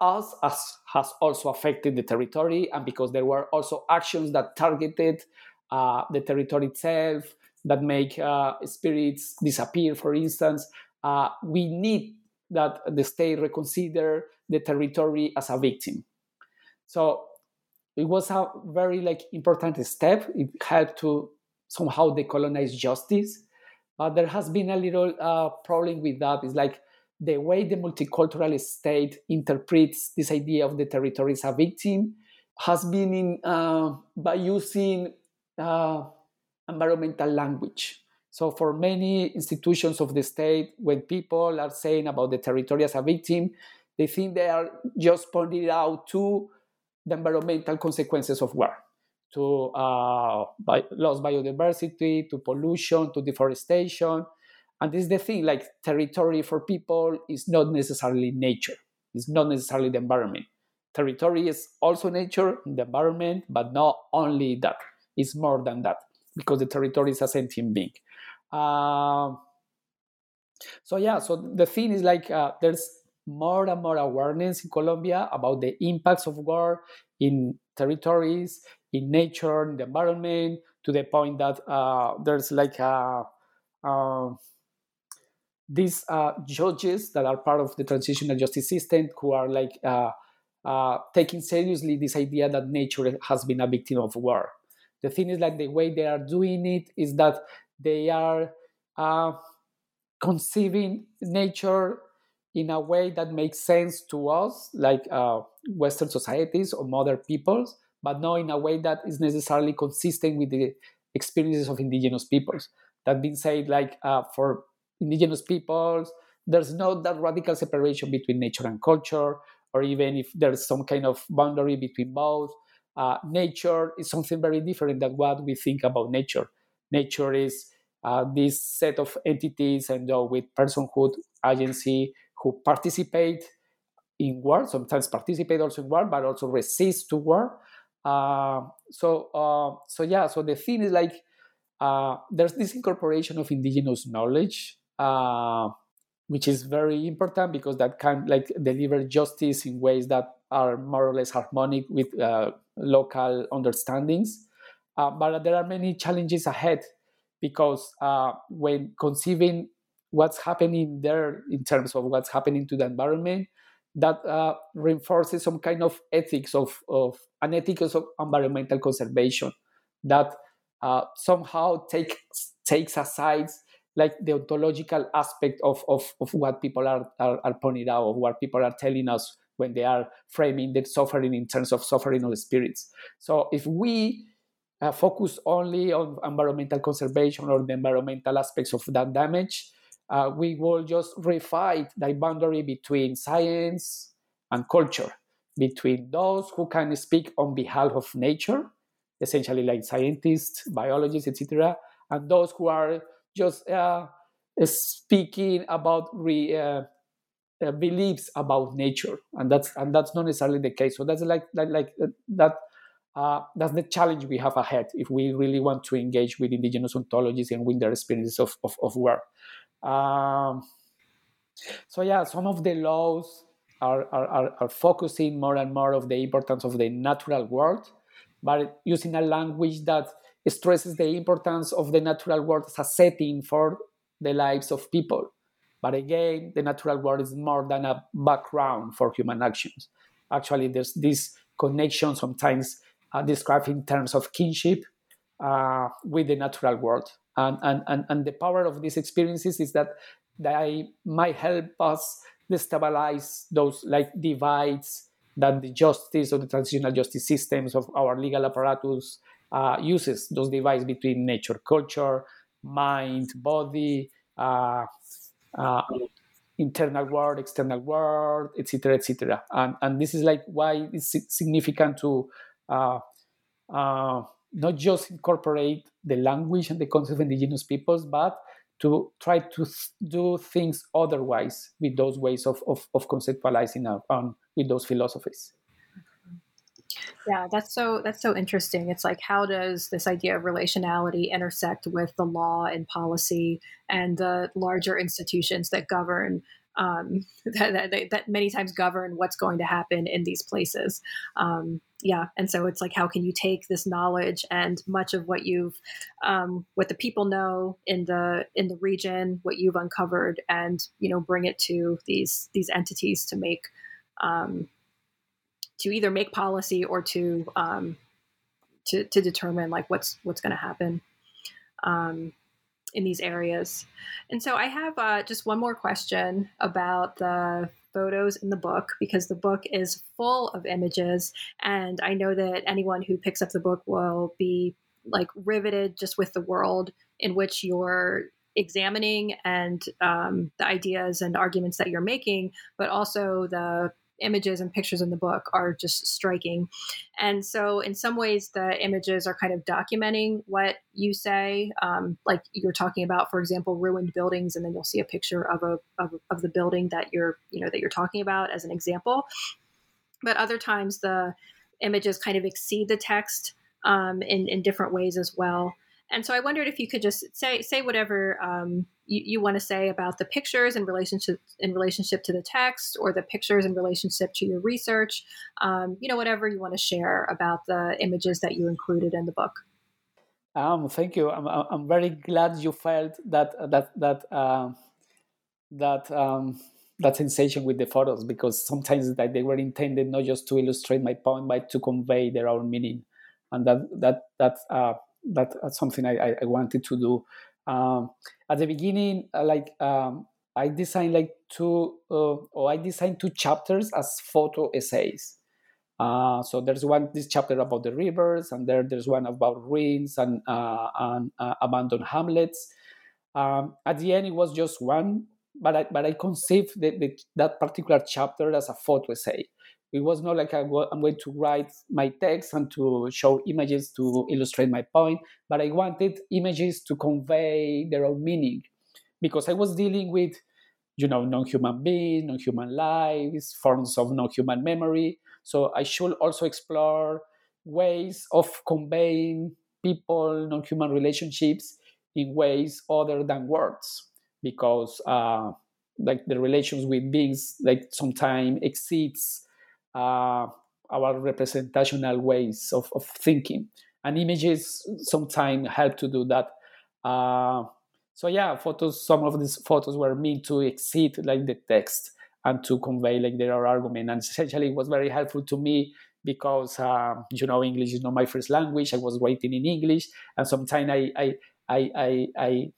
us as has also affected the territory and because there were also actions that targeted uh, the territory itself that make uh, spirits disappear for instance uh, we need that the state reconsider the territory as a victim. So it was a very like important step. It helped to somehow decolonize justice but there has been a little uh, problem with that. It's like the way the multicultural state interprets this idea of the territory as a victim has been in, uh, by using uh, environmental language. So, for many institutions of the state, when people are saying about the territory as a victim, they think they are just pointing out to the environmental consequences of war, to uh, bi- lost biodiversity, to pollution, to deforestation, and this is the thing like territory for people is not necessarily nature, it's not necessarily the environment. Territory is also nature, the environment, but not only that. It's more than that because the territory is a sentient being. Uh, so yeah, so the thing is like uh, there's more and more awareness in Colombia about the impacts of war in territories, in nature, in the environment, to the point that uh, there's like a, a these uh, judges that are part of the transitional justice system who are like uh, uh, taking seriously this idea that nature has been a victim of war. The thing is, like the way they are doing it is that they are uh, conceiving nature in a way that makes sense to us, like uh, Western societies or modern peoples, but not in a way that is necessarily consistent with the experiences of indigenous peoples. That being said, like uh, for indigenous peoples. There's not that radical separation between nature and culture, or even if there's some kind of boundary between both. Uh, nature is something very different than what we think about nature. Nature is uh, this set of entities and uh, with personhood, agency, who participate in war, sometimes participate also in war, but also resist to war. Uh, so, uh, so yeah, so the thing is like uh, there's this incorporation of indigenous knowledge uh, which is very important because that can like deliver justice in ways that are more or less harmonic with uh, local understandings. Uh, but there are many challenges ahead because uh, when conceiving what's happening there in terms of what's happening to the environment, that uh, reinforces some kind of ethics of, of an ethics of environmental conservation that uh, somehow take, takes aside like the ontological aspect of, of, of what people are, are, are pointing out, of what people are telling us when they are framing the suffering in terms of suffering of the spirits. So if we uh, focus only on environmental conservation or the environmental aspects of that damage, uh, we will just refight the boundary between science and culture, between those who can speak on behalf of nature, essentially like scientists, biologists, etc., and those who are just uh, speaking about re, uh, uh, beliefs about nature, and that's and that's not necessarily the case. So that's like like, like uh, that. Uh, that's the challenge we have ahead if we really want to engage with indigenous ontologies and with their experiences of, of, of work. Um, so yeah, some of the laws are, are, are, focusing more and more of the importance of the natural world, but using a language that stresses the importance of the natural world as a setting for the lives of people. But again, the natural world is more than a background for human actions. Actually, there's this connection sometimes uh, described in terms of kinship uh, with the natural world. And, and, and, and the power of these experiences is that they might help us destabilize those like divides that the justice or the transitional justice systems of our legal apparatus uh, uses those divides between nature, culture, mind, body, uh, uh, internal world, external world, etc., etc. And, and this is like why it's significant to uh, uh, not just incorporate the language and the concept of indigenous peoples, but to try to do things otherwise with those ways of, of, of conceptualizing um, with those philosophies yeah that's so that's so interesting. It's like how does this idea of relationality intersect with the law and policy and the larger institutions that govern um, that, that, that, many times govern what's going to happen in these places? Um, yeah and so it's like how can you take this knowledge and much of what you've um, what the people know in the in the region what you've uncovered and you know bring it to these these entities to make um, to either make policy or to um, to, to determine like what's what's going to happen um, in these areas. And so I have uh, just one more question about the photos in the book because the book is full of images, and I know that anyone who picks up the book will be like riveted just with the world in which you're examining and um, the ideas and arguments that you're making, but also the images and pictures in the book are just striking. And so, in some ways, the images are kind of documenting what you say. Um, like you're talking about, for example, ruined buildings, and then you'll see a picture of a of, of the building that you're you know that you're talking about as an example. But other times, the images kind of exceed the text um, in in different ways as well. And so I wondered if you could just say say whatever um, you, you want to say about the pictures in relationship in relationship to the text, or the pictures in relationship to your research. Um, you know, whatever you want to share about the images that you included in the book. Um, thank you. I'm, I'm very glad you felt that that that uh, that um, that sensation with the photos because sometimes that they were intended not just to illustrate my point, but to convey their own meaning, and that that that uh, that's something I, I wanted to do. Um, at the beginning, uh, like um, I designed like two, uh, or I designed two chapters as photo essays. Uh, so there's one this chapter about the rivers, and there there's one about ruins and, uh, and uh, abandoned hamlets. Um, at the end, it was just one, but I, but I conceived the, the, that particular chapter as a photo essay. It was not like I, am going to write my text and to show images to illustrate my point, but I wanted images to convey their own meaning because I was dealing with, you know, non-human beings, non-human lives, forms of non-human memory. So I should also explore ways of conveying people, non-human relationships in ways other than words, because uh, like the relations with beings like sometimes exceeds uh, our representational ways of, of thinking. And images sometimes help to do that. Uh, so yeah, photos. Some of these photos were meant to exceed like the text and to convey like their argument. And essentially, it was very helpful to me because uh, you know English is not my first language. I was writing in English, and sometimes I I I I I,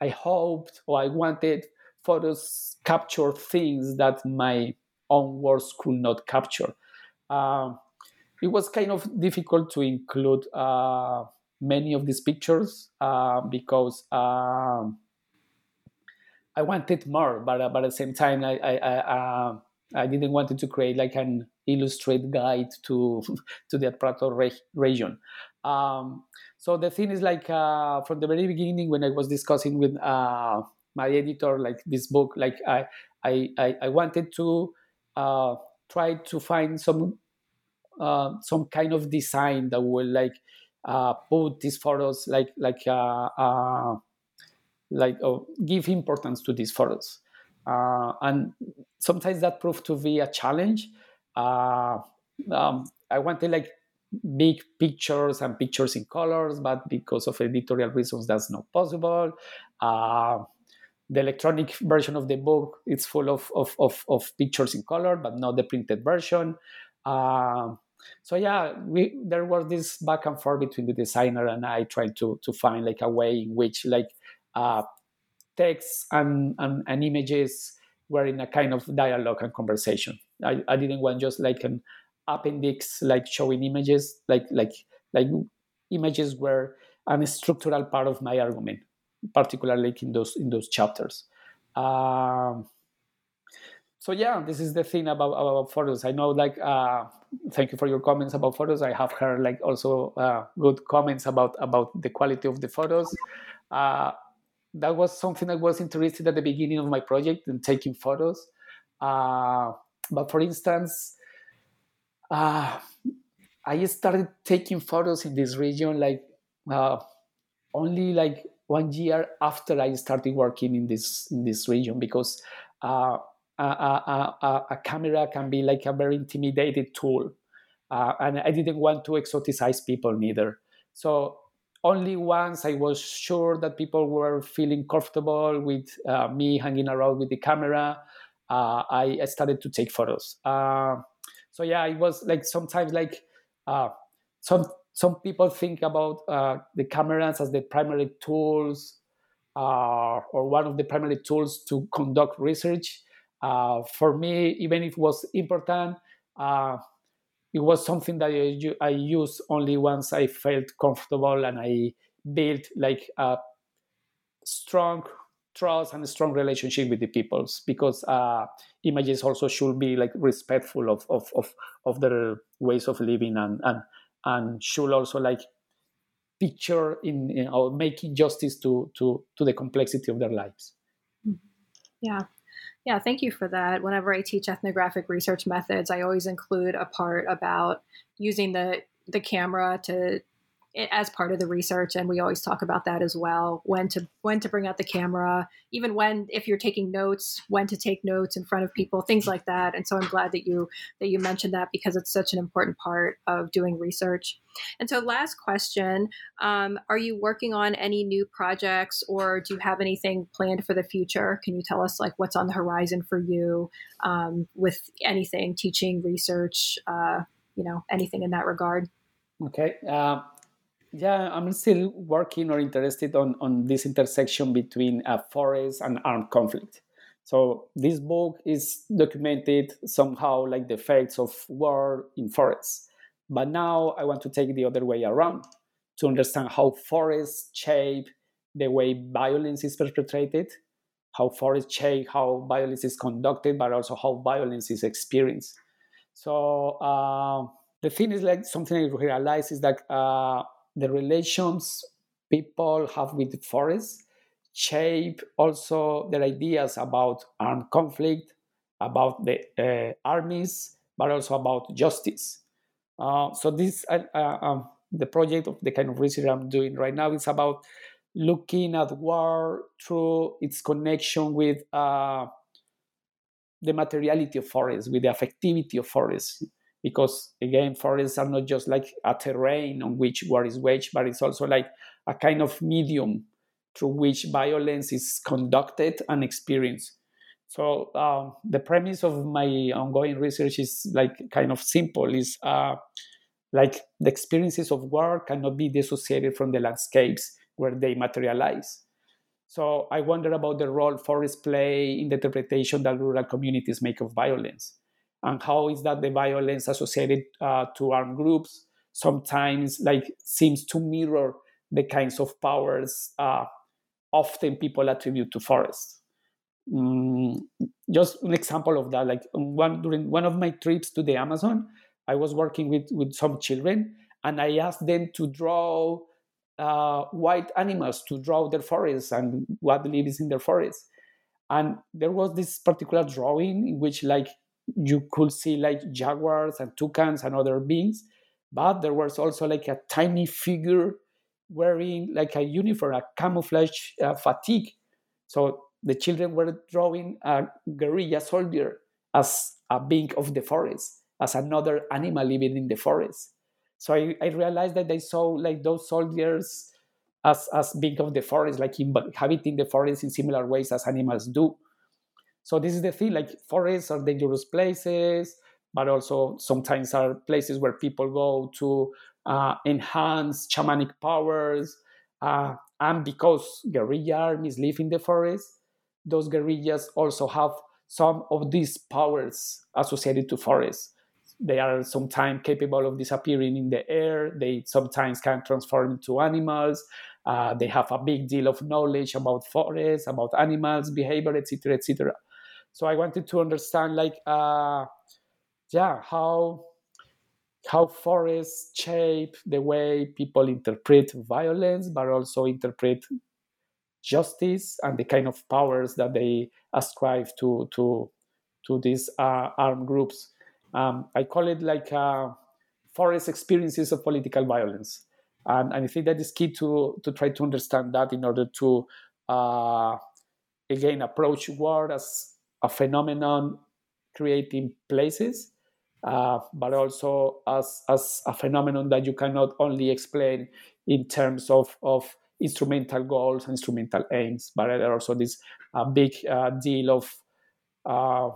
I hoped or I wanted photos capture things that my own words could not capture. Uh, it was kind of difficult to include uh, many of these pictures uh, because um, I wanted more, but uh, but at the same time, I I I, I didn't want to create like an illustrated guide to to the Atrato re- region. Um, so the thing is like uh, from the very beginning when I was discussing with uh, my editor like this book, like I I, I wanted to uh, try to find some uh, some kind of design that will like uh, put these photos like like uh, uh, like oh, give importance to these photos. And sometimes that proved to be a challenge. Um, i wanted like big pictures and pictures in colors but because of editorial reasons that's not possible the electronic version of the book it's full of, of, of, of pictures in color but not the printed version. Uh, so yeah we, there was this back and forth between the designer and i trying to to find like a way in which like uh, text and, and, and images were in a kind of dialogue and conversation. I, I didn't want just like an appendix like showing images like like like images were a structural part of my argument particularly in those in those chapters. Um, so yeah this is the thing about about photos. I know like uh, thank you for your comments about photos. I have heard like also uh, good comments about about the quality of the photos. Uh, that was something i was interested at the beginning of my project in taking photos. Uh, but for instance uh, i started taking photos in this region like uh, only like one year after i started working in this in this region because a, a, a, camera can be like a very intimidated tool. Uh, and I didn't want to exoticize people neither. So only once I was sure that people were feeling comfortable with uh, me hanging around with the camera, uh, I, started to take photos. Uh, so yeah, it was like sometimes like uh, some some people think about uh, the cameras as the primary tools or one of the primary tools to conduct research. Uh, for me, even if it was important, uh, it was something that I, I used only once I felt comfortable and I built like a strong trust and a strong relationship with the peoples because uh, images also should be like respectful of, of, of, of their ways of living and, and, and should also like picture in, in or making justice to, to, to the complexity of their lives. Mm-hmm. Yeah. Yeah, thank you for that. Whenever I teach ethnographic research methods, I always include a part about using the the camera to as part of the research and we always talk about that as well when to when to bring out the camera even when if you're taking notes when to take notes in front of people things like that. And so i'm glad that you that you mentioned that because it's such an important part of doing research. And so last question um, are you working on any new projects or do you have anything planned for the future? Can you tell us like what's on the horizon for you um, with anything teaching research uh, you know anything in that regard? Okay uh, yeah, I'm still working or interested on, on this intersection between a forest and armed conflict. So this book is documented somehow like the effects of war in forests. But now I want to take the other way around to understand how forests shape the way violence is perpetrated, how forests shape how violence is conducted, but also how violence is experienced. So uh, the thing is like something I realize is that uh, the relations people have with the forest shape also their ideas about armed conflict, about the uh, armies, but also about justice. Uh, so this uh, uh, um, the project of the kind of research I'm doing right now is about looking at war through its connection with uh, the materiality of forests, with the affectivity of forests because again forests are not just like a terrain on which war is waged but it's also like a kind of medium through which violence is conducted and experienced. So uh, the premise of my ongoing research is like kind of simple. Is uh, like the experiences of war cannot be dissociated from the landscapes where they materialize. So i wonder about the role forests play in the interpretation that rural communities make of violence and how is that the violence associated uh, to armed groups sometimes like seems to mirror the kinds of powers uh, often people attribute to forests um, just an example of that. Like one during one of my trips to the Amazon, I was working with with some children, and I asked them to draw uh, white animals to draw their forests and what lives in their forests. And there was this particular drawing in which like you could see like jaguars and toucans and other beings, but there was also like a tiny figure wearing like a uniform, a camouflage uh, fatigue. So the children were drawing a guerrilla soldier as a being of the forest, as another animal living in the forest. So I, I realized that they saw like those soldiers as, as being of the forest, like inhabiting the forest in similar ways as animals do. So this is the thing, like forests are dangerous places, but also sometimes are places where people go to uh, enhance shamanic powers. Uh, and because guerrilla armies live in the forest, those guerrillas also have some of these powers associated to forests. They are sometimes capable of disappearing in the air. They sometimes can transform into animals. Uh, they have a big deal of knowledge about forests, about animals, behavior, etc., etc. So I wanted to understand, like, uh, yeah, how how forests shape the way people interpret violence, but also interpret justice and the kind of powers that they ascribe to to to these uh, armed groups. Um, I call it like uh, forest experiences of political violence, and, and, I think that is key to to try to understand that in order to uh, again approach war as a phenomenon creating places uh, but also as, as a phenomenon that you cannot only explain in terms of, of instrumental goals and instrumental aims, but there are also this uh, big uh, deal of uh,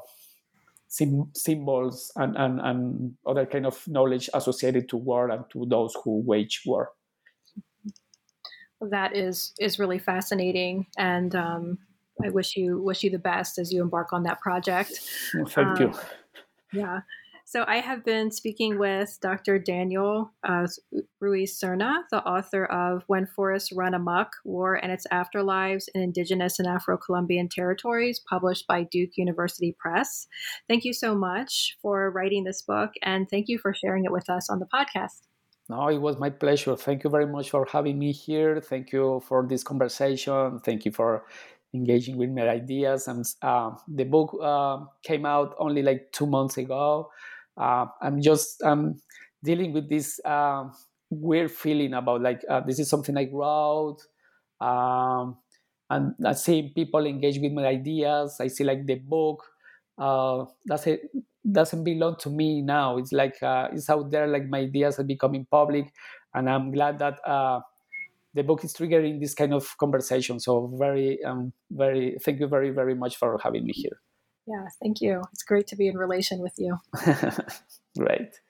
sim- symbols and, and, and other kind of knowledge associated to war and to those who wage war. That is is really fascinating, and um, I wish you wish you the best as you embark on that project. Well, thank um, you. Yeah. So I have been speaking with Dr. Daniel uh, Ruiz Serna, the author of When Forests Run Amok War and Its Afterlives in Indigenous and Afro Colombian Territories, published by Duke University Press. Thank you so much for writing this book, and thank you for sharing it with us on the podcast. No, it was my pleasure. Thank you very much for having me here. Thank you for this conversation. Thank you for engaging with my ideas. And uh, the book uh, came out only like two months ago uh, I'm just um, dealing with this uh, weird feeling about like uh, this is something I wrote, um, and I see people engage with my ideas. I see like the book uh, that's it doesn't belong to me now. It's like uh, it's out there. Like my ideas are becoming public, and I'm glad that the book is triggering this kind of conversation. So very, um, very, thank you very, very much for having me here. Yeah, thank you. It's great to be in relation with you. Great.